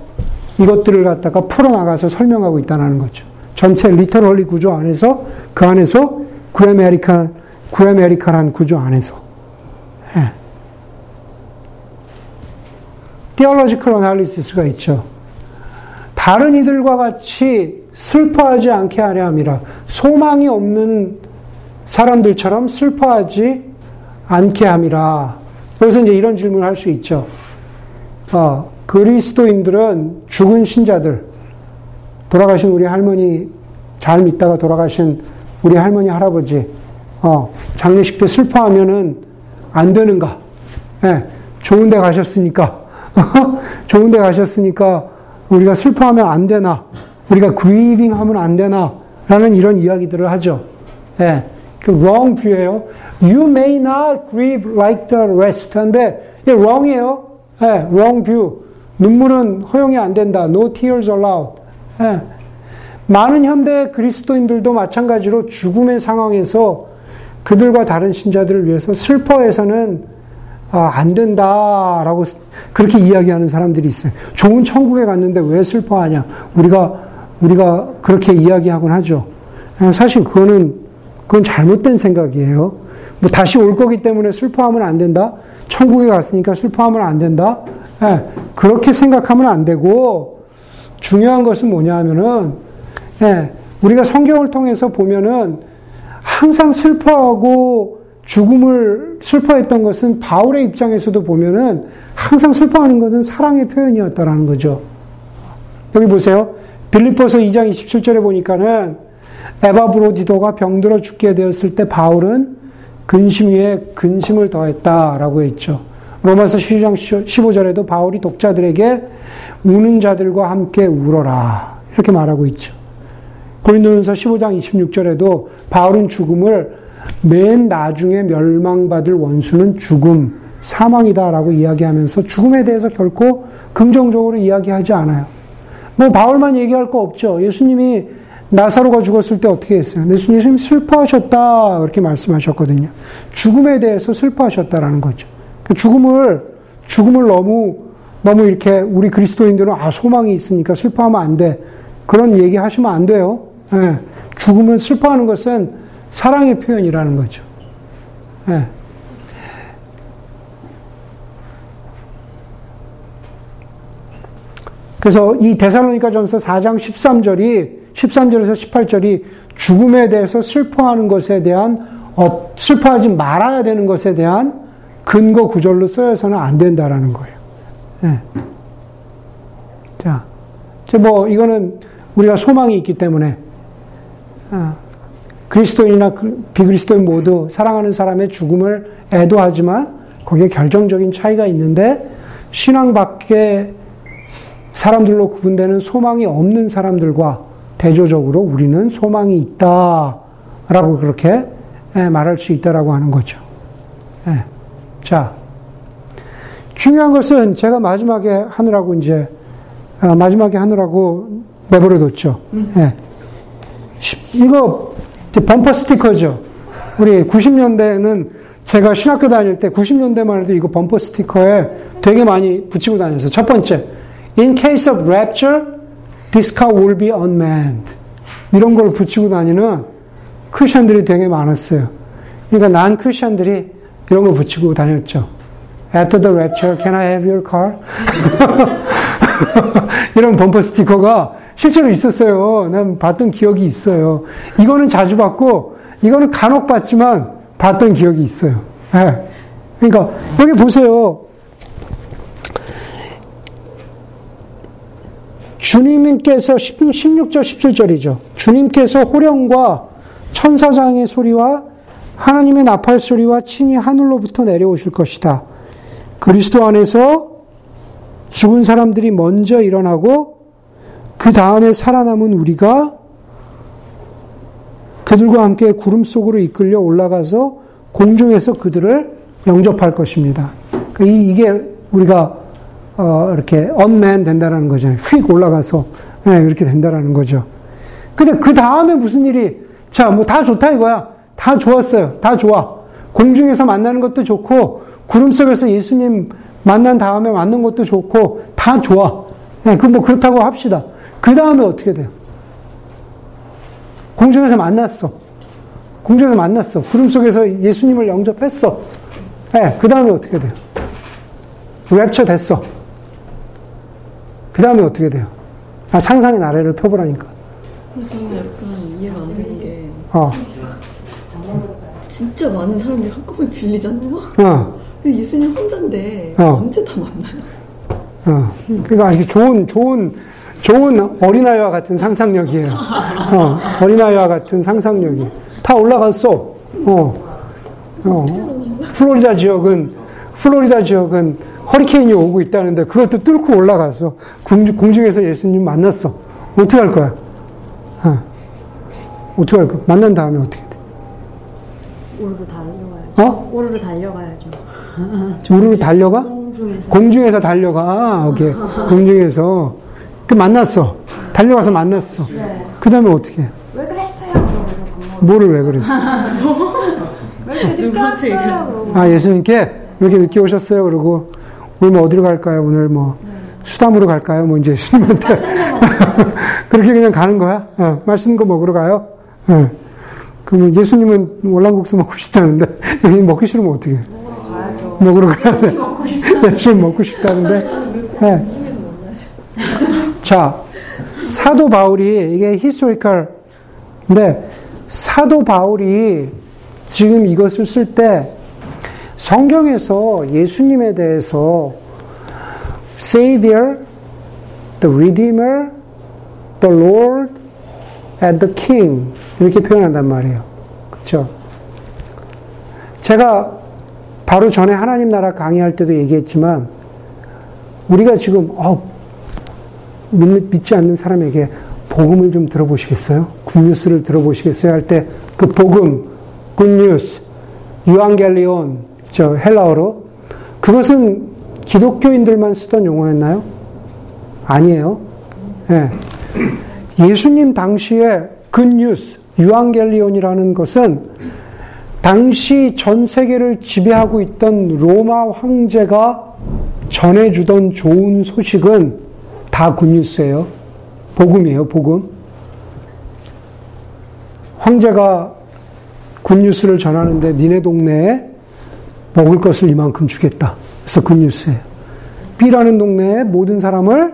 [SPEAKER 2] 이것들을 갖다가 풀어나가서 설명하고 있다는 거죠. 전체 literary 구조 안에서 그 안에서 구에메리카 구에메리카란 구조 안에서 예. theological analysis가 있죠. 다른 이들과 같이 슬퍼하지 않게 하려 함이라. 소망이 없는 사람들처럼 슬퍼하지 않게 함이라. 그래서 이제 이런 질문을 할 수 있죠. 어, 그리스도인들은 죽은 신자들, 돌아가신 우리 할머니, 잘 믿다가 돌아가신 우리 할머니, 할아버지, 어, 장례식 때 슬퍼하면은 안 되는가? 예, 좋은 데 가셨으니까, 좋은 데 가셨으니까 우리가 슬퍼하면 안 되나? 우리가 grieving 하면 안 되나? 라는 이런 이야기들을 하죠. 예. 그 wrong view예요. You may not grieve like the rest. 근데 예, wrong이에요. 예, wrong view. 눈물은 허용이 안 된다. No tears allowed. 예. 많은 현대 그리스도인들도 마찬가지로 죽음의 상황에서 그들과 다른 신자들을 위해서 슬퍼해서는 아, 안 된다라고 그렇게 이야기하는 사람들이 있어요. 좋은 천국에 갔는데 왜 슬퍼하냐? 우리가 우리가 그렇게 이야기하곤 하죠. 사실 그거는 그건 잘못된 생각이에요. 뭐 다시 올 거기 때문에 슬퍼하면 안 된다. 천국에 갔으니까 슬퍼하면 안 된다. 네, 그렇게 생각하면 안 되고 중요한 것은 뭐냐 하면은 네, 우리가 성경을 통해서 보면은 항상 슬퍼하고 죽음을 슬퍼했던 것은 바울의 입장에서도 보면은 항상 슬퍼하는 것은 사랑의 표현이었다라는 거죠. 여기 보세요. 빌리포서 2장 27절에 보니까는 에바 브로디도가 병들어 죽게 되었을 때 바울은 근심 위에 근심을 더했다라고 했죠. 로마서 12장 15절에도 바울이 독자들에게 우는 자들과 함께 울어라 이렇게 말하고 있죠. 고린도전서 15장 26절에도 바울은 죽음을 맨 나중에 멸망받을 원수는 죽음, 사망이다라고 이야기하면서 죽음에 대해서 결코 긍정적으로 이야기하지 않아요. 뭐 바울만 얘기할 거 없죠. 예수님이 나사로가 죽었을 때 어떻게 했어요? 예수님 슬퍼하셨다 그렇게 말씀하셨거든요. 죽음에 대해서 슬퍼하셨다라는 거죠. 그 죽음을 죽음을 너무 너무 이렇게 우리 그리스도인들은 아 소망이 있으니까 슬퍼하면 안 돼. 그런 얘기 하시면 안 돼요. 예. 죽음은 슬퍼하는 것은 사랑의 표현이라는 거죠. 예. 그래서 이 데살로니가 전서 4장 13절이 13절에서 18절이 죽음에 대해서 슬퍼하는 것에 대한 어, 슬퍼하지 말아야 되는 것에 대한 근거 구절로 쓰여서는 안 된다라는 거예요. 네. 자, 뭐 이거는 우리가 소망이 있기 때문에 아, 그리스도인이나 그 비그리스도인 모두 사랑하는 사람의 죽음을 애도하지만 거기에 결정적인 차이가 있는데 신앙 밖에 사람들로 구분되는 소망이 없는 사람들과 대조적으로 우리는 소망이 있다라고 그렇게 예, 말할 수 있다라고 하는 거죠. 예. 자, 중요한 것은 제가 마지막에 하느라고 이제 아, 마지막에 하느라고 내버려 뒀죠. 예. 이거 범퍼 스티커죠. 우리 90년대에는 제가 신학교 다닐 때 90년대만 해도 이거 범퍼 스티커에 되게 많이 붙이고 다녔어요. 첫 번째, In case of rapture, this car will be unmanned. 이런 걸 붙이고 다니는 크리스천들이 되게 많았어요. 그러니까 난 크리스천들이 이런 거 붙이고 다녔죠. After the rapture, can I have your car? 이런 범퍼 스티커가 실제로 있었어요. 난 봤던 기억이 있어요. 이거는 자주 봤고, 이거는 간혹 봤지만 봤던 기억이 있어요. 네. 그러니까 여기 보세요. 주님께서 16절 17절이죠. 주님께서 호령과 천사장의 소리와 하나님의 나팔 소리와 친히 하늘로부터 내려오실 것이다. 그리스도 안에서 죽은 사람들이 먼저 일어나고 그 다음에 살아남은 우리가 그들과 함께 구름 속으로 이끌려 올라가서 공중에서 그들을 영접할 것입니다. 그러니까 이게 우리가 어, 이렇게 언맨 된다라는 거잖아요. 휙 올라가서 네, 이렇게 된다라는 거죠. 근데 그 다음에 무슨 일이 자 뭐 다 좋다 이거야. 다 좋았어요. 다 좋아. 공중에서 만나는 것도 좋고 구름 속에서 예수님 만난 다음에 만난 것도 좋고 다 좋아. 네, 그뭐 그렇다고 합시다. 그 다음에 어떻게 돼요? 공중에서 만났어. 공중에서 만났어. 구름 속에서 예수님을 영접했어. 네, 그 다음에 어떻게 돼요? 랩처 됐어. 그 다음에 어떻게 돼요? 아, 상상의 나래를 펴보라니까.
[SPEAKER 4] 저는 약간 이해가 안 되는 게
[SPEAKER 2] 어,
[SPEAKER 4] 진짜 많은 사람들이 한꺼번에 들리잖아요.
[SPEAKER 2] 어,
[SPEAKER 4] 근데 예수님 혼자인데
[SPEAKER 2] 어.
[SPEAKER 4] 언제 다 만나요?
[SPEAKER 2] 어. 그러니까 좋은, 좋은, 좋은 어린아이와 같은 상상력이에요. 어, 어린아이와 같은 상상력이. 다 올라갔어. 어, 어. 플로리다 지역은, 플로리다 지역은 허리케인이 오고 있다는데 그것도 뚫고 올라가서 공중, 공중에서 예수님 만났어. 어떻게 할 거야? 어. 어떻게 할 거야? 만난 다음에 어떻게 돼?
[SPEAKER 6] 오르르 달려가야죠.
[SPEAKER 2] 어?
[SPEAKER 6] 오르르 달려가야죠.
[SPEAKER 2] 우르르 달려가?
[SPEAKER 6] 공중에서.
[SPEAKER 2] 공중에서 달려가. 아, 오케이. 공중에서. 그 만났어. 달려가서 만났어.
[SPEAKER 6] 네.
[SPEAKER 2] 그 다음에 어떻게 해?
[SPEAKER 6] 왜 그랬어요?
[SPEAKER 2] 뭐를 왜 그랬어?
[SPEAKER 6] 왜 이렇게 늦게 왔어요?
[SPEAKER 2] 아, 예수님께 왜 이렇게 늦게 오셨어요? 그러고, 오늘 뭐 어디로 갈까요? 오늘 뭐, 수담으로 갈까요? 뭐 이제 예수님한테. 그렇게 그냥 가는 거야? 어, 맛있는 거 먹으러 가요? 어. 그러면 예수님은 월남국수 먹고 싶다는데, 여기 먹기 싫으면 어떻게 해?
[SPEAKER 6] 가야죠.
[SPEAKER 2] 먹으러 가야 돼. 예수님 먹고 싶다는데. 네. 자, 사도 바울이, 이게 historical, 근데 사도 바울이 지금 이것을 쓸 때 성경에서 예수님에 대해서 Savior, the Redeemer, the Lord, and the King 이렇게 표현한단 말이에요. 그렇죠? 제가 바로 전에 하나님 나라 강의할 때도 얘기했지만 우리가 지금 어, 믿, 믿지 않는 사람에게 복음을 좀 들어보시겠어요? 굿뉴스를 들어보시겠어요? 할 때 그 복음, 굿뉴스, 유앙겔리온, 저 헬라어로 그것은 기독교인들만 쓰던 용어였나요? 아니에요. 예. 예수님 당시에 굿뉴스, 유앙겔리온이라는 것은 당시 전 세계를 지배하고 있던 로마 황제가 전해주던 좋은 소식은 다 굿뉴스예요. 복음이에요, 복음. 황제가 굿뉴스를 전하는데 니네 동네에 먹을 것을 이만큼 주겠다. 그래서 굿뉴스예요. B라는 동네에 모든 사람을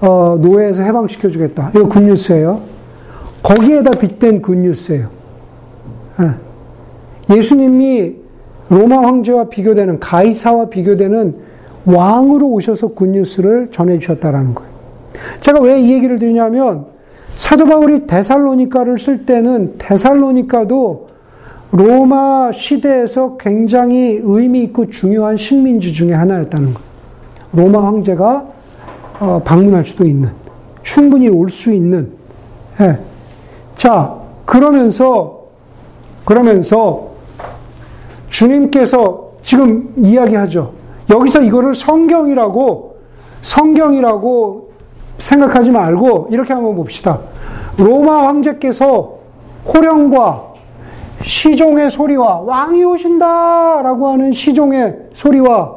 [SPEAKER 2] 어, 노예에서 해방시켜 주겠다. 이거 굿뉴스예요. 거기에다 빗댄 굿뉴스예요. 예. 예수님이 로마 황제와 비교되는 가이사와 비교되는 왕으로 오셔서 굿뉴스를 전해 주셨다라는 거예요. 제가 왜 이 얘기를 드리냐면 사도 바울이 데살로니카를 쓸 때는 데살로니카도 로마 시대에서 굉장히 의미 있고 중요한 식민지 중의 하나였다는 거예요. 로마 황제가 어, 방문할 수도 있는, 충분히 올 수 있는. 예. 자, 그러면서, 그러면서 주님께서 지금 이야기하죠. 여기서 이거를 성경이라고, 성경이라고 생각하지 말고 이렇게 한번 봅시다. 로마 황제께서 호령과 시종의 소리와 왕이 오신다라고 하는 시종의 소리와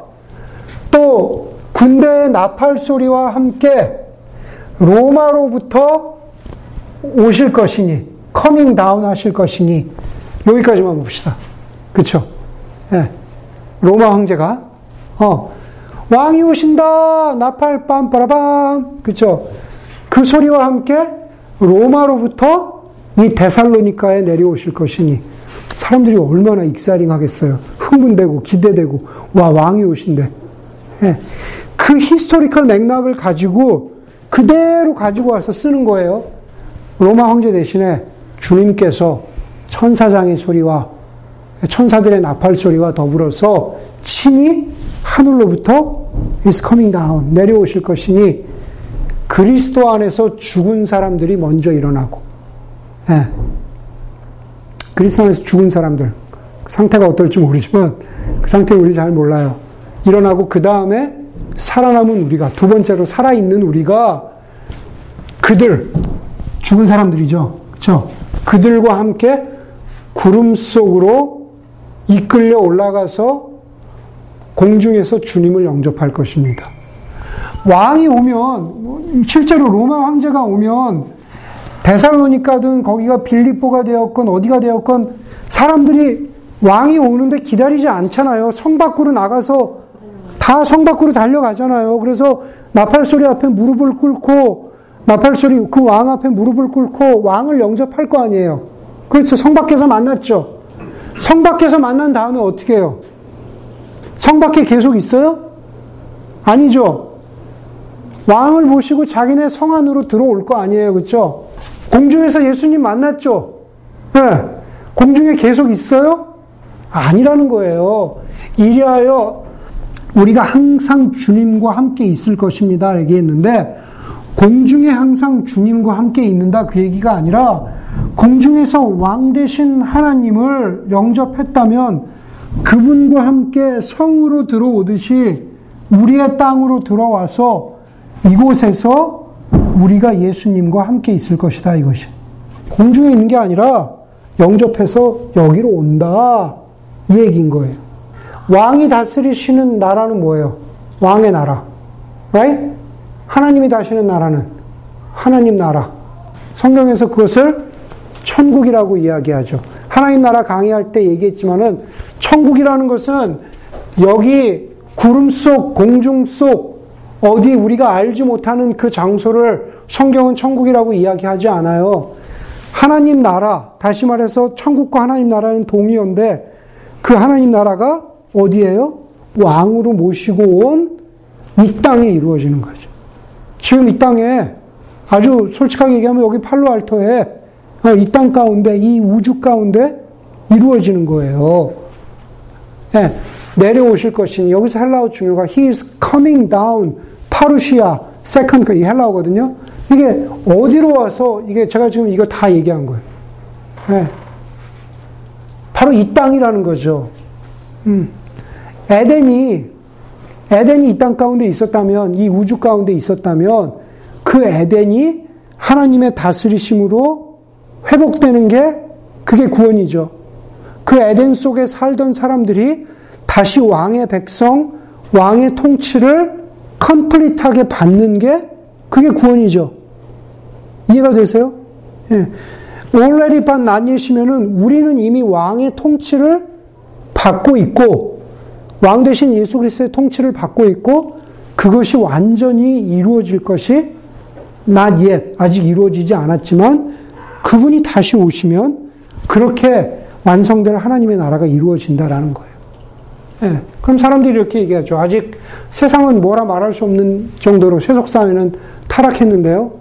[SPEAKER 2] 또 군대의 나팔 소리와 함께 로마로부터 오실 것이니 coming down 하실 것이니 여기까지만 봅시다. 그쵸? 예. 로마 황제가, 어, 왕이 오신다! 나팔 빰빠라밤! 그쵸? 그 소리와 함께 로마로부터 이 데살로니카에 내려오실 것이니 사람들이 얼마나 exciting 하겠어요. 흥분되고 기대되고 와 왕이 오신대. 예. 그 historical 맥락을 가지고 그대로 가지고 와서 쓰는 거예요. 로마 황제 대신에 주님께서 천사장의 소리와 천사들의 나팔 소리와 더불어서 친히 하늘로부터 is coming down 내려오실 것이니 그리스도 안에서 죽은 사람들이 먼저 일어나고 예. 그리스도 안에서 죽은 사람들 상태가 어떨지 모르지만 그 상태 우리 잘 몰라요. 일어나고 그 다음에 살아남은 우리가 두 번째로 살아있는 우리가 그들 죽은 사람들이죠. 그렇죠? 그들과 함께 구름 속으로 이끌려 올라가서 공중에서 주님을 영접할 것입니다. 왕이 오면 실제로 로마 황제가 오면 데살로니카든 거기가 빌립보가 되었건 어디가 되었건 사람들이 왕이 오는데 기다리지 않잖아요. 성 밖으로 나가서 다 성 밖으로 달려가잖아요. 그래서 나팔 소리 앞에 무릎을 꿇고 나팔 소리 그 왕 앞에 무릎을 꿇고 왕을 영접할 거 아니에요. 그렇죠. 성 밖에서 만났죠. 성 밖에서 만난 다음에 어떻게 해요? 성 밖에 계속 있어요? 아니죠. 왕을 모시고 자기네 성 안으로 들어올 거 아니에요. 그렇죠? 공중에서 예수님 만났죠. 네. 공중에 계속 있어요? 아니라는 거예요. 이리하여 우리가 항상 주님과 함께 있을 것입니다. 얘기했는데 공중에 항상 주님과 함께 있는다 그 얘기가 아니라 공중에서 왕 대신 하나님을 영접했다면 그분과 함께 성으로 들어오듯이 우리의 땅으로 들어와서 이곳에서 우리가 예수님과 함께 있을 것이다 이것이 공중에 있는 게 아니라 영접해서 여기로 온다 이 얘기인 거예요. 왕이 다스리시는 나라는 뭐예요? 왕의 나라. right? 하나님이 다시는 나라는 하나님 나라. 성경에서 그것을 천국이라고 이야기하죠. 하나님 나라 강의할 때 얘기했지만은 천국이라는 것은 여기 구름 속, 공중 속, 어디 우리가 알지 못하는 그 장소를 성경은 천국이라고 이야기하지 않아요. 하나님 나라, 다시 말해서 천국과 하나님 나라는 동의어인데 그 하나님 나라가 어디에요? 왕으로 모시고 온 이 땅에 이루어지는 거죠. 지금 이 땅에 아주 솔직하게 얘기하면 여기 팔로알토에 어, 이땅 가운데 이 우주 가운데 이루어지는 거예요. 네, 내려오실 것이니 여기서 헬라어 중요가 He is coming down 파루시아 second 이 헬라어거든요. 이게 어디로 와서 이게 제가 지금 이거 다 얘기한 거예요. 네. 바로 이 땅이라는 거죠. 음. 에덴이 에덴이 이 땅 가운데 있었다면 이 우주 가운데 있었다면 그 에덴이 하나님의 다스리심으로 회복되는 게 그게 구원이죠. 그 에덴 속에 살던 사람들이 다시 왕의 백성, 왕의 통치를 컴플릿하게 받는 게 그게 구원이죠. 이해가 되세요? 예. already 반 나뉘시면은 우리는 이미 왕의 통치를 받고 있고 왕 대신 예수 그리스도의 통치를 받고 있고 그것이 완전히 이루어질 것이 not yet 아직 이루어지지 않았지만 그분이 다시 오시면 그렇게 완성될 하나님의 나라가 이루어진다라는 거예요. 예, 그럼 사람들이 이렇게 얘기하죠. 아직 세상은 뭐라 말할 수 없는 정도로 세속 사회는 타락했는데요.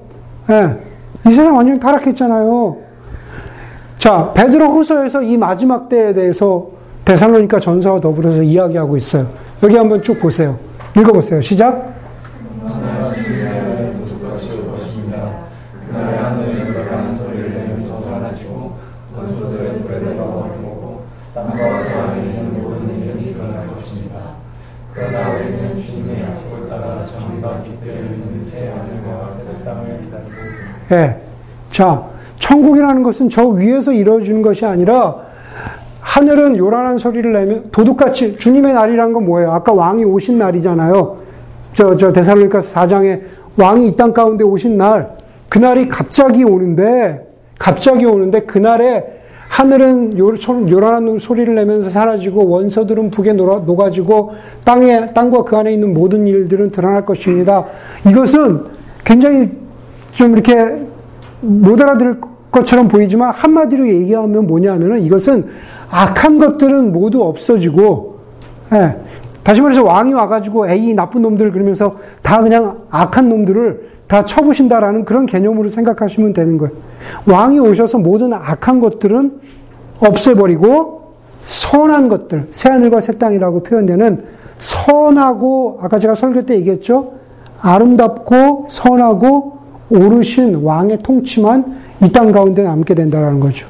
[SPEAKER 2] 예, 이 세상 완전히 타락했잖아요. 자, 베드로 후서에서 이 마지막 때에 대해서 데살로니까 전서와 더불어서 이야기하고 있어요. 여기 한번 쭉 보세요. 읽어보세요. 시작. 예. 자, 천국이라는 것은 저 위에서 이루어지는 것이 아니라 하늘은 요란한 소리를 내면 도둑같이 주님의 날이란 건 뭐예요? 아까 왕이 오신 날이잖아요. 저, 저 데살로니가 4장에 왕이 이 땅 가운데 오신 날, 그날이 갑자기 오는데, 갑자기 오는데 그날에 하늘은 요, 요란한 소리를 내면서 사라지고 원서들은 북에 녹아지고 땅에 땅과 그 안에 있는 모든 일들은 드러날 것입니다. 이것은 굉장히 좀 이렇게 못 알아들을 것처럼 보이지만 한마디로 얘기하면 뭐냐면은 이것은 악한 것들은 모두 없어지고 예, 다시 말해서 왕이 와가지고 에이 나쁜 놈들 그러면서 다 그냥 악한 놈들을 다 쳐부신다라는 그런 개념으로 생각하시면 되는 거예요. 왕이 오셔서 모든 악한 것들은 없애버리고 선한 것들, 새하늘과 새 땅이라고 표현되는 선하고 아까 제가 설교 때 얘기했죠. 아름답고 선하고 오르신 왕의 통치만 이 땅 가운데 남게 된다는 거죠.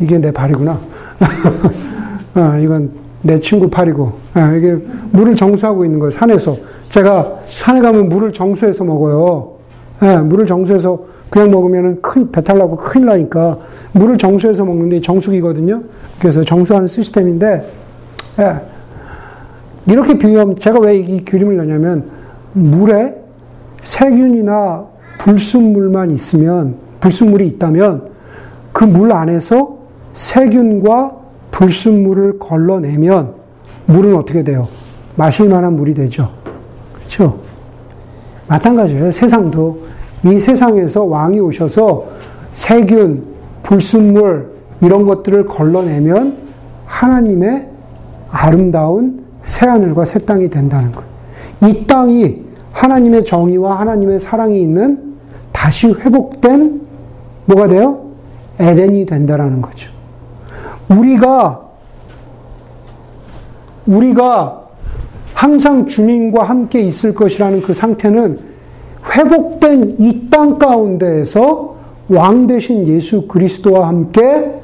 [SPEAKER 2] 이게 내 발이구나. 어, 이건 내 친구 팔이고, 어, 이게 물을 정수하고 있는 거예요, 산에서. 제가 산에 가면 물을 정수해서 먹어요. 예, 물을 정수해서 그냥 먹으면 큰, 배탈 나고 큰일 나니까 물을 정수해서 먹는데 정수기거든요. 그래서 정수하는 시스템인데, 예, 이렇게 비유하면, 제가 왜이 그림을 넣냐면, 물에 세균이나 불순물만 있으면, 불순물이 있다면, 그 물 안에서 세균과 불순물을 걸러내면, 물은 어떻게 돼요? 마실 만한 물이 되죠. 그렇죠? 마찬가지예요. 세상도 이 세상에서 왕이 오셔서 세균, 불순물 이런 것들을 걸러내면 하나님의 아름다운 새 하늘과 새 땅이 된다는 거예요. 이 땅이 하나님의 정의와 하나님의 사랑이 있는 다시 회복된 뭐가 돼요? 에덴이 된다라는 거죠. 우리가 우리가 항상 주님과 함께 있을 것이라는 그 상태는 회복된 이 땅 가운데에서 왕 되신 예수 그리스도와 함께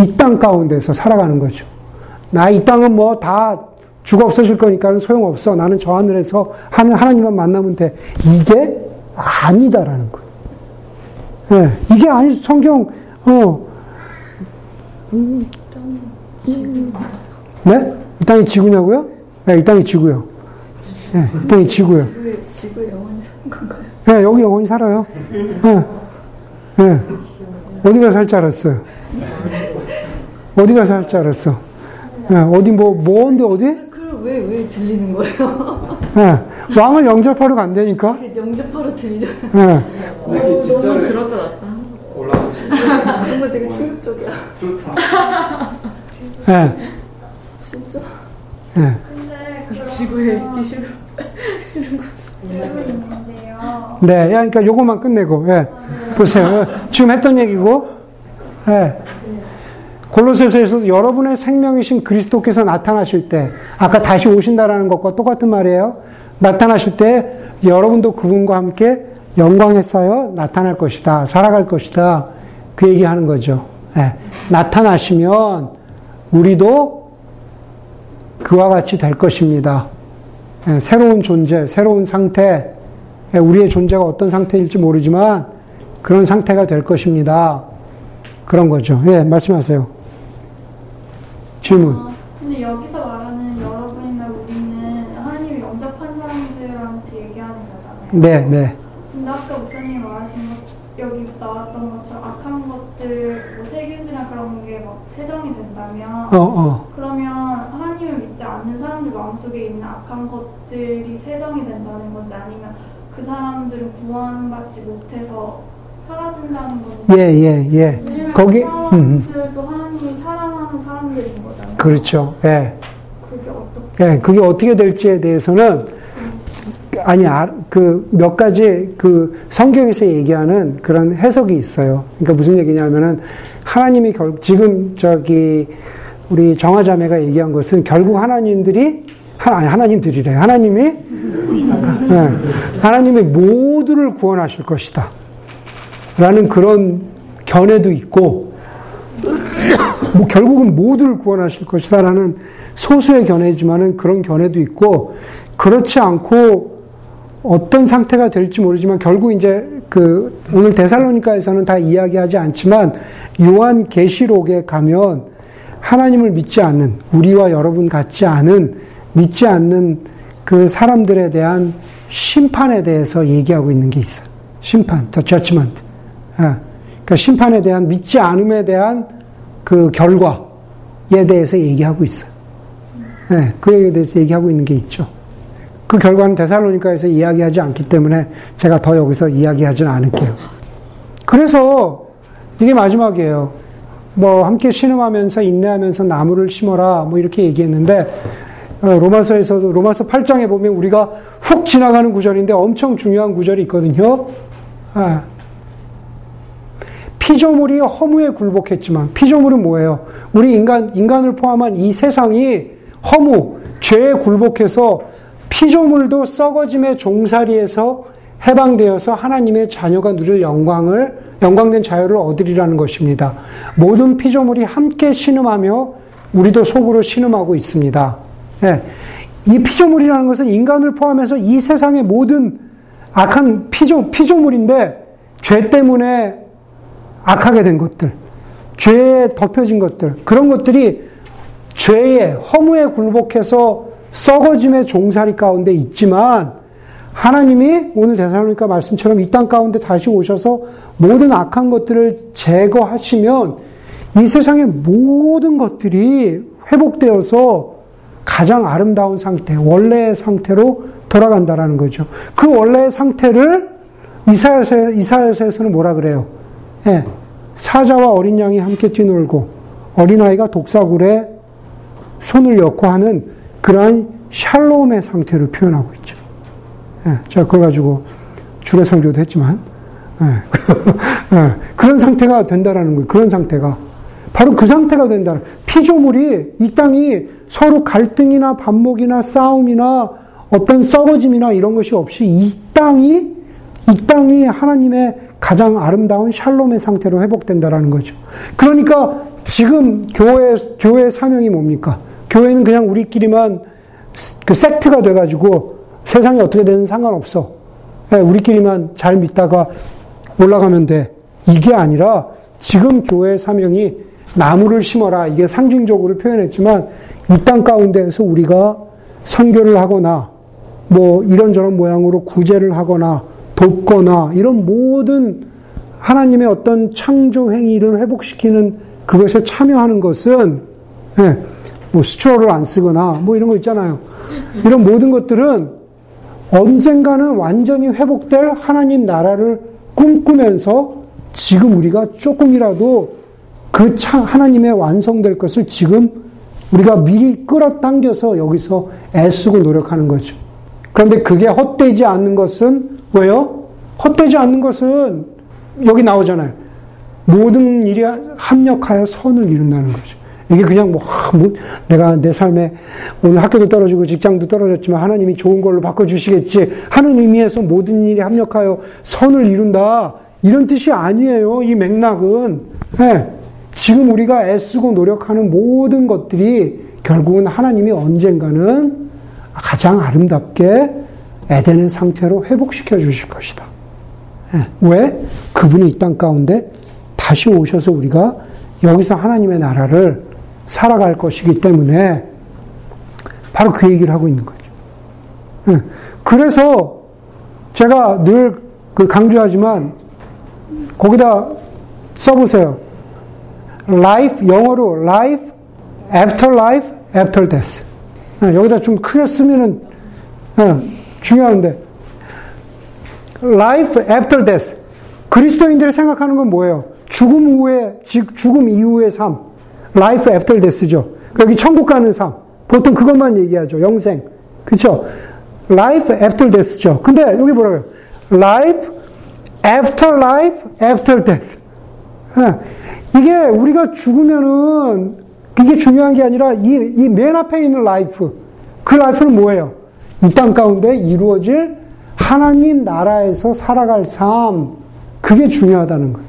[SPEAKER 2] 이 땅 가운데서 살아가는 거죠. 나 이 땅은 뭐 다 죽어 없어질 거니까는 소용없어. 나는 저 하늘에서 하나님만 만나면 돼. 이게 아니다라는 거예요. 네, 이게 아니, 성경, 어, 음, 네? 이 땅이 지구냐고요? 네, 이 땅이 지구요. 네, 이 땅이 지구요.
[SPEAKER 4] 지구 영원히 사는 건가요?
[SPEAKER 2] 네, 여기 영원히 살아요. 네. 네. 어디가 살 줄 알았어요? 어디가 살 줄 알았어? 네, 어디 뭐, 뭔데 어디?
[SPEAKER 4] 그럼 왜, 왜 들리는 거예요?
[SPEAKER 2] 네. 왕을 영접하러 간다니까?
[SPEAKER 4] 이게 영접하러 들려.
[SPEAKER 2] 네.
[SPEAKER 3] 이게 진짜로
[SPEAKER 4] 너무 들었다 놨다. 그런 거 되게 충격적이야.
[SPEAKER 2] 네.
[SPEAKER 4] 진짜.
[SPEAKER 2] 네.
[SPEAKER 6] 근데
[SPEAKER 4] 지구에 있기 싫어. 싫은 거지.
[SPEAKER 6] 질문이 있는데요.
[SPEAKER 2] 네, 야, 그러니까 요것만 끝내고, 예. 보세요. 지금 했던 얘기고, 예. 골로새서에서 여러분의 생명이신 그리스도께서 나타나실 때, 아까 다시 오신다라는 것과 똑같은 말이에요. 나타나실 때 여러분도 그분과 함께 영광에 쌓여 나타날 것이다. 살아갈 것이다. 그 얘기하는 거죠. 예. 나타나시면 우리도 그와 같이 될 것입니다. 예, 새로운 존재, 새로운 상태, 예, 우리의 존재가 어떤 상태일지 모르지만 그런 상태가 될 것입니다. 그런 거죠. 예, 말씀하세요. 질문.
[SPEAKER 6] 어, 근데 여기서 말하는 여러분이나 우리는 하나님이 영접한 사람들한테 얘기하는 거잖아요.
[SPEAKER 2] 네, 네.
[SPEAKER 6] 근데 아까 목사님 말하신 것, 여기 나왔던 것처럼 악한 것들, 뭐 세균이나 그런 게 막 세정이 된다면,
[SPEAKER 2] 어, 어.
[SPEAKER 6] 그러면 하나님을 믿지 않는 사람들 마음속에 있는 악한 것들이 세정이 된다는 건지 아니면 그 사람들은 구원받지 못해서 사라진다는 건지.
[SPEAKER 2] 예, 예, 예. 거기,
[SPEAKER 6] 그
[SPEAKER 2] 음,
[SPEAKER 6] 사람들도 하나님이 사랑하는 사람들인 거잖아요.
[SPEAKER 2] 그렇죠. 예.
[SPEAKER 6] 그게 어떻게.
[SPEAKER 2] 예, 그게 어떻게 될지에 대해서는 아니 그 몇 가지 그 성경에서 얘기하는 그런 해석이 있어요. 그러니까 무슨 얘기냐면은 하나님이 결 지금 저기 우리 정화자매가 얘기한 것은 결국 하나님들이 하나 하나님들이래 하나님이 예, 하나님이 모두를 구원하실 것이다. 라는 그런 견해도 있고 뭐 결국은 모두를 구원하실 것이다라는 소수의 견해지만은 그런 견해도 있고 그렇지 않고 어떤 상태가 될지 모르지만 결국 이제 그 오늘 데살로니카에서는 다 이야기하지 않지만 요한 계시록에 가면 하나님을 믿지 않는 우리와 여러분 같지 않은 믿지 않는 그 사람들에 대한 심판에 대해서 얘기하고 있는 게 있어요. 심판, 더 저치먼트. 그러니까 심판에 대한 믿지 않음에 대한 그 결과에 대해서 얘기하고 있어요. 네, 그에 대해서 얘기하고 있는 게 있죠. 그 결과는 데살로니카에서 이야기하지 않기 때문에 제가 더 여기서 이야기하지는 않을게요. 그래서 이게 마지막이에요. 뭐 함께 신음하면서 인내하면서 나무를 심어라 뭐 이렇게 얘기했는데 어, 로마서에서도 로마서 8장에 보면 우리가 훅 지나가는 구절인데 엄청 중요한 구절이 있거든요. 아. 피조물이 허무에 굴복했지만 피조물은 뭐예요? 우리 인간 인간을 포함한 이 세상이 허무, 죄에 굴복해서 피조물도 썩어짐의 종살이에서 해방되어서 하나님의 자녀가 누릴 영광을 영광된 자유를 얻으리라는 것입니다. 모든 피조물이 함께 신음하며 우리도 속으로 신음하고 있습니다. 예. 이 피조물이라는 것은 인간을 포함해서 이 세상의 모든 악한 피조, 피조물인데 죄 때문에 악하게 된 것들, 죄에 덮여진 것들, 그런 것들이 죄에, 허무에 굴복해서 썩어짐의 종살이 가운데 있지만 하나님이 오늘 대사로니까 말씀처럼 이 땅 가운데 다시 오셔서 모든 악한 것들을 제거하시면 이 세상의 모든 것들이 회복되어서 가장 아름다운 상태, 원래의 상태로 돌아간다라는 거죠. 그 원래의 상태를 이사야서, 이사야서에서는 뭐라 그래요? 예, 사자와 어린 양이 함께 뛰놀고 어린아이가 독사굴에 손을 엮고 하는 그러한 샬롬의 상태를 표현하고 있죠. 예, 제가 그걸 가지고 주례 설교도 했지만, 예, 예, 그런 상태가 된다라는 거예요. 그런 상태가. 바로 그 상태가 된다. 피조물이, 이 땅이 서로 갈등이나 반목이나 싸움이나 어떤 썩어짐이나 이런 것이 없이 이 땅이, 이 땅이 하나님의 가장 아름다운 샬롬의 상태로 회복된다라는 거죠. 그러니까 지금 교회, 교회의 사명이 뭡니까? 교회는 그냥 우리끼리만 그 섹트가 돼가지고 세상이 어떻게 되는 상관없어. 예, 우리끼리만 잘 믿다가 올라가면 돼. 이게 아니라 지금 교회의 사명이 나무를 심어라. 이게 상징적으로 표현했지만 이 땅 가운데에서 우리가 선교를 하거나 뭐 이런저런 모양으로 구제를 하거나 돕거나 이런 모든 하나님의 어떤 창조 행위를 회복시키는 그것에 참여하는 것은 예, 뭐 스트로를 안 쓰거나 뭐 이런 거 있잖아요. 이런 모든 것들은 언젠가는 완전히 회복될 하나님 나라를 꿈꾸면서 지금 우리가 조금이라도 그 하나님의 완성될 것을 지금 우리가 미리 끌어당겨서 여기서 애쓰고 노력하는 거죠. 그런데 그게 헛되지 않는 것은 왜요? 헛되지 않는 것은 여기 나오잖아요. 모든 일이 합력하여 선을 이룬다는 거죠. 이게 그냥 뭐, 뭐, 내가 내 삶에 오늘 학교도 떨어지고 직장도 떨어졌지만 하나님이 좋은 걸로 바꿔주시겠지 하는 의미에서 모든 일이 합력하여 선을 이룬다. 이런 뜻이 아니에요. 이 맥락은. 네. 지금 우리가 애쓰고 노력하는 모든 것들이 결국은 하나님이 언젠가는 가장 아름답게 에덴의 상태로 회복시켜 주실 것이다. 네. 왜? 그분이 이 땅 가운데 다시 오셔서 우리가 여기서 하나님의 나라를 살아갈 것이기 때문에 바로 그 얘기를 하고 있는 거죠. 예. 그래서 제가 늘 그 강조하지만 거기다 써보세요. life 영어로 life after life after death. 예, 여기다 좀 크게 쓰면은 예, 중요한데 life after death. 그리스도인들이 생각하는 건 뭐예요? 죽음 후에 죽음 이후의 삶. Life after death죠. 여기 천국 가는 삶. 보통 그것만 얘기하죠. 영생. 그렇죠? life after death죠. 근데 여기 뭐라고요? life after life after death. 예. 이게 우리가 죽으면은 이게 중요한 게 아니라 이맨 앞에 있는 라이프. 그 life는 뭐예요? 이 땅 가운데 이루어질 하나님 나라에서 살아갈 삶. 그게 중요하다는 거예요.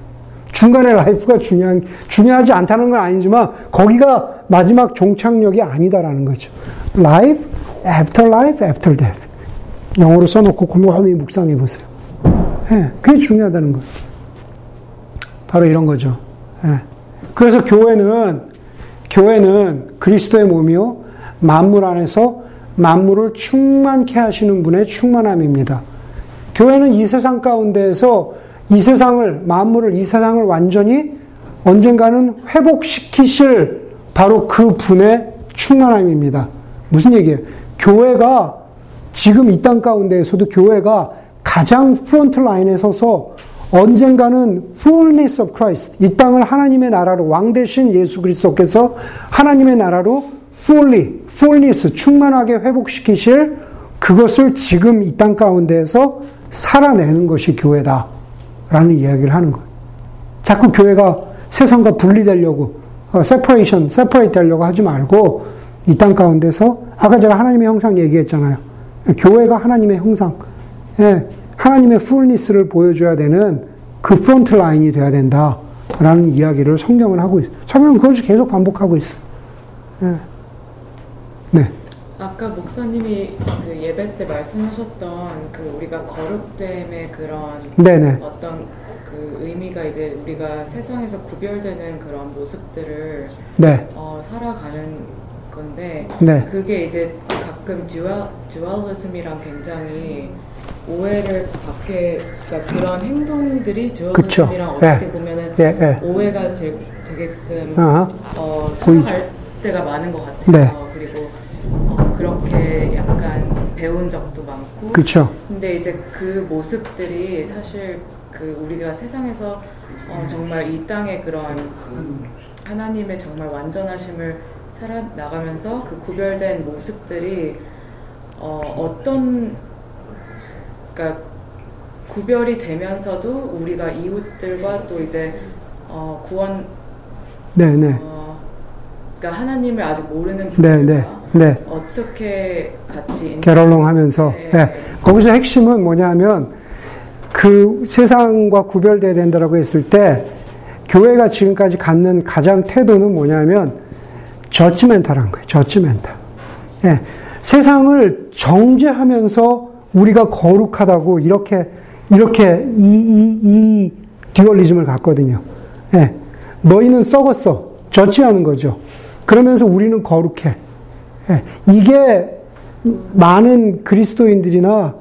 [SPEAKER 2] 중간에 life가 중요한, 중요하지 않다는 건 아니지만, 거기가 마지막 종착역이 아니다라는 거죠. Life, after life, after death. 영어로 써놓고 곰곰이 묵상해 보세요. 예, 그게 중요하다는 거예요. 바로 이런 거죠. 예. 그래서 교회는, 교회는 그리스도의 몸이요, 만물 안에서 만물을 충만케 하시는 분의 충만함입니다. 교회는 이 세상 가운데에서 이 세상을, 만물을, 이 세상을 완전히 언젠가는 회복시키실 바로 그 분의 충만함입니다. 무슨 얘기예요? 교회가 지금 이 땅 가운데에서도 교회가 가장 front line에 서서 언젠가는 fullness of Christ, 이 땅을 하나님의 나라로 왕 되신 예수 그리스도께서 하나님의 나라로 fully, fullness, 충만하게 회복시키실 그것을 지금 이 땅 가운데에서 살아내는 것이 교회다. 라는 이야기를 하는 거예요. 자꾸 교회가 세상과 분리되려고, 어, separation, separate 하려고 하지 말고, 이 땅 가운데서, 아까 제가 하나님의 형상 얘기했잖아요. 교회가 하나님의 형상, 예, 하나님의 fullness를 보여줘야 되는 그 front line이 돼야 된다. 라는 이야기를 성경은 하고 있어요. 성경은 그것을 계속 반복하고 있어요. 예. 네.
[SPEAKER 4] 아까 목사님이 그 예배 때 말씀하셨던 그 우리가 거룩됨의 그런
[SPEAKER 2] 네네.
[SPEAKER 4] 어떤 그 의미가 이제 우리가 세상에서 구별되는 그런 모습들을
[SPEAKER 2] 네.
[SPEAKER 4] 어, 살아가는 건데
[SPEAKER 2] 네.
[SPEAKER 4] 그게 이제 가끔 dual dualism이랑 굉장히 오해를 받게 그러니까 그런 행동들이. 듀얼리즘이랑 어떻게
[SPEAKER 2] 예.
[SPEAKER 4] 보면은
[SPEAKER 2] 예, 예.
[SPEAKER 4] 오해가 되, 되게끔. 어,
[SPEAKER 2] 보이죠.
[SPEAKER 4] 때가 많은 것 같아요.
[SPEAKER 2] 네.
[SPEAKER 4] 그리고 어, 그렇게 약간 배운 적도 많고.
[SPEAKER 2] 그쵸.
[SPEAKER 4] 근데 이제 그 모습들이 사실 그 우리가 세상에서 어, 정말 이 땅의 그런 하나님의 정말 완전하심을 살아 나가면서 그 구별된 모습들이 어, 어떤 그러니까 구별이 되면서도 우리가 이웃들과 또 이제 어, 구원
[SPEAKER 2] 네네.
[SPEAKER 4] 어, 그러니까 하나님을 아직 모르는
[SPEAKER 2] 네네.
[SPEAKER 4] 분들과
[SPEAKER 2] 네.
[SPEAKER 4] 어떻게 같이
[SPEAKER 2] 개롤롱 하면서.
[SPEAKER 4] 네.
[SPEAKER 2] 예. 거기서 핵심은 뭐냐면 그 세상과 구별돼야 된다라고 했을 때 교회가 지금까지 갖는 가장 태도는 뭐냐면 저치멘탈한 거예요. 저치멘탈. 예. 세상을 정죄하면서 우리가 거룩하다고 이렇게 이렇게 이 이 이 듀얼리즘을 갖거든요. 예. 너희는 썩었어. 저치하는 거죠. 그러면서 우리는 거룩해. 예. 이게 많은 그리스도인들이나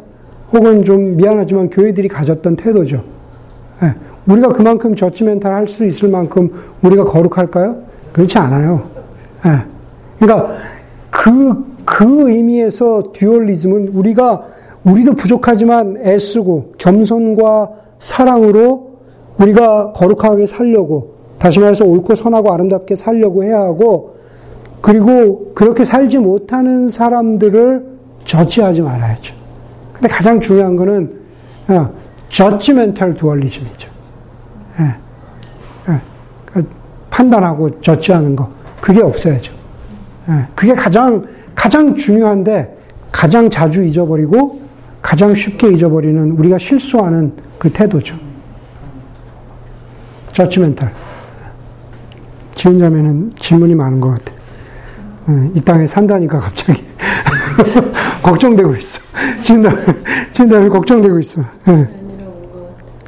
[SPEAKER 2] 혹은 좀 미안하지만 교회들이 가졌던 태도죠. 예. 우리가 그만큼 저치멘탈 할 수 있을 만큼 우리가 거룩할까요? 그렇지 않아요. 예. 그러니까 그, 그 의미에서 듀얼리즘은 우리가 우리도 부족하지만 애쓰고 겸손과 사랑으로 우리가 거룩하게 살려고 다시 말해서 옳고 선하고 아름답게 살려고 해야 하고 그리고 그렇게 살지 못하는 사람들을 저치하지 말아야죠. 근데 가장 중요한 거는 어, 저치멘탈 듀얼리즘이죠. 예. 예. 그러니까 판단하고 저치하는 거 그게 없어야죠. 예. 그게 가장 가장 중요한데 가장 자주 잊어버리고 가장 쉽게 잊어버리는 우리가 실수하는 그 태도죠. 저치멘탈. 지은 자매는 질문이 많은 것 같아. 예, 이 땅에 산다니까 갑자기 걱정되고 있어. 지은 다음에 지은 다음에 걱정되고 있어. 예.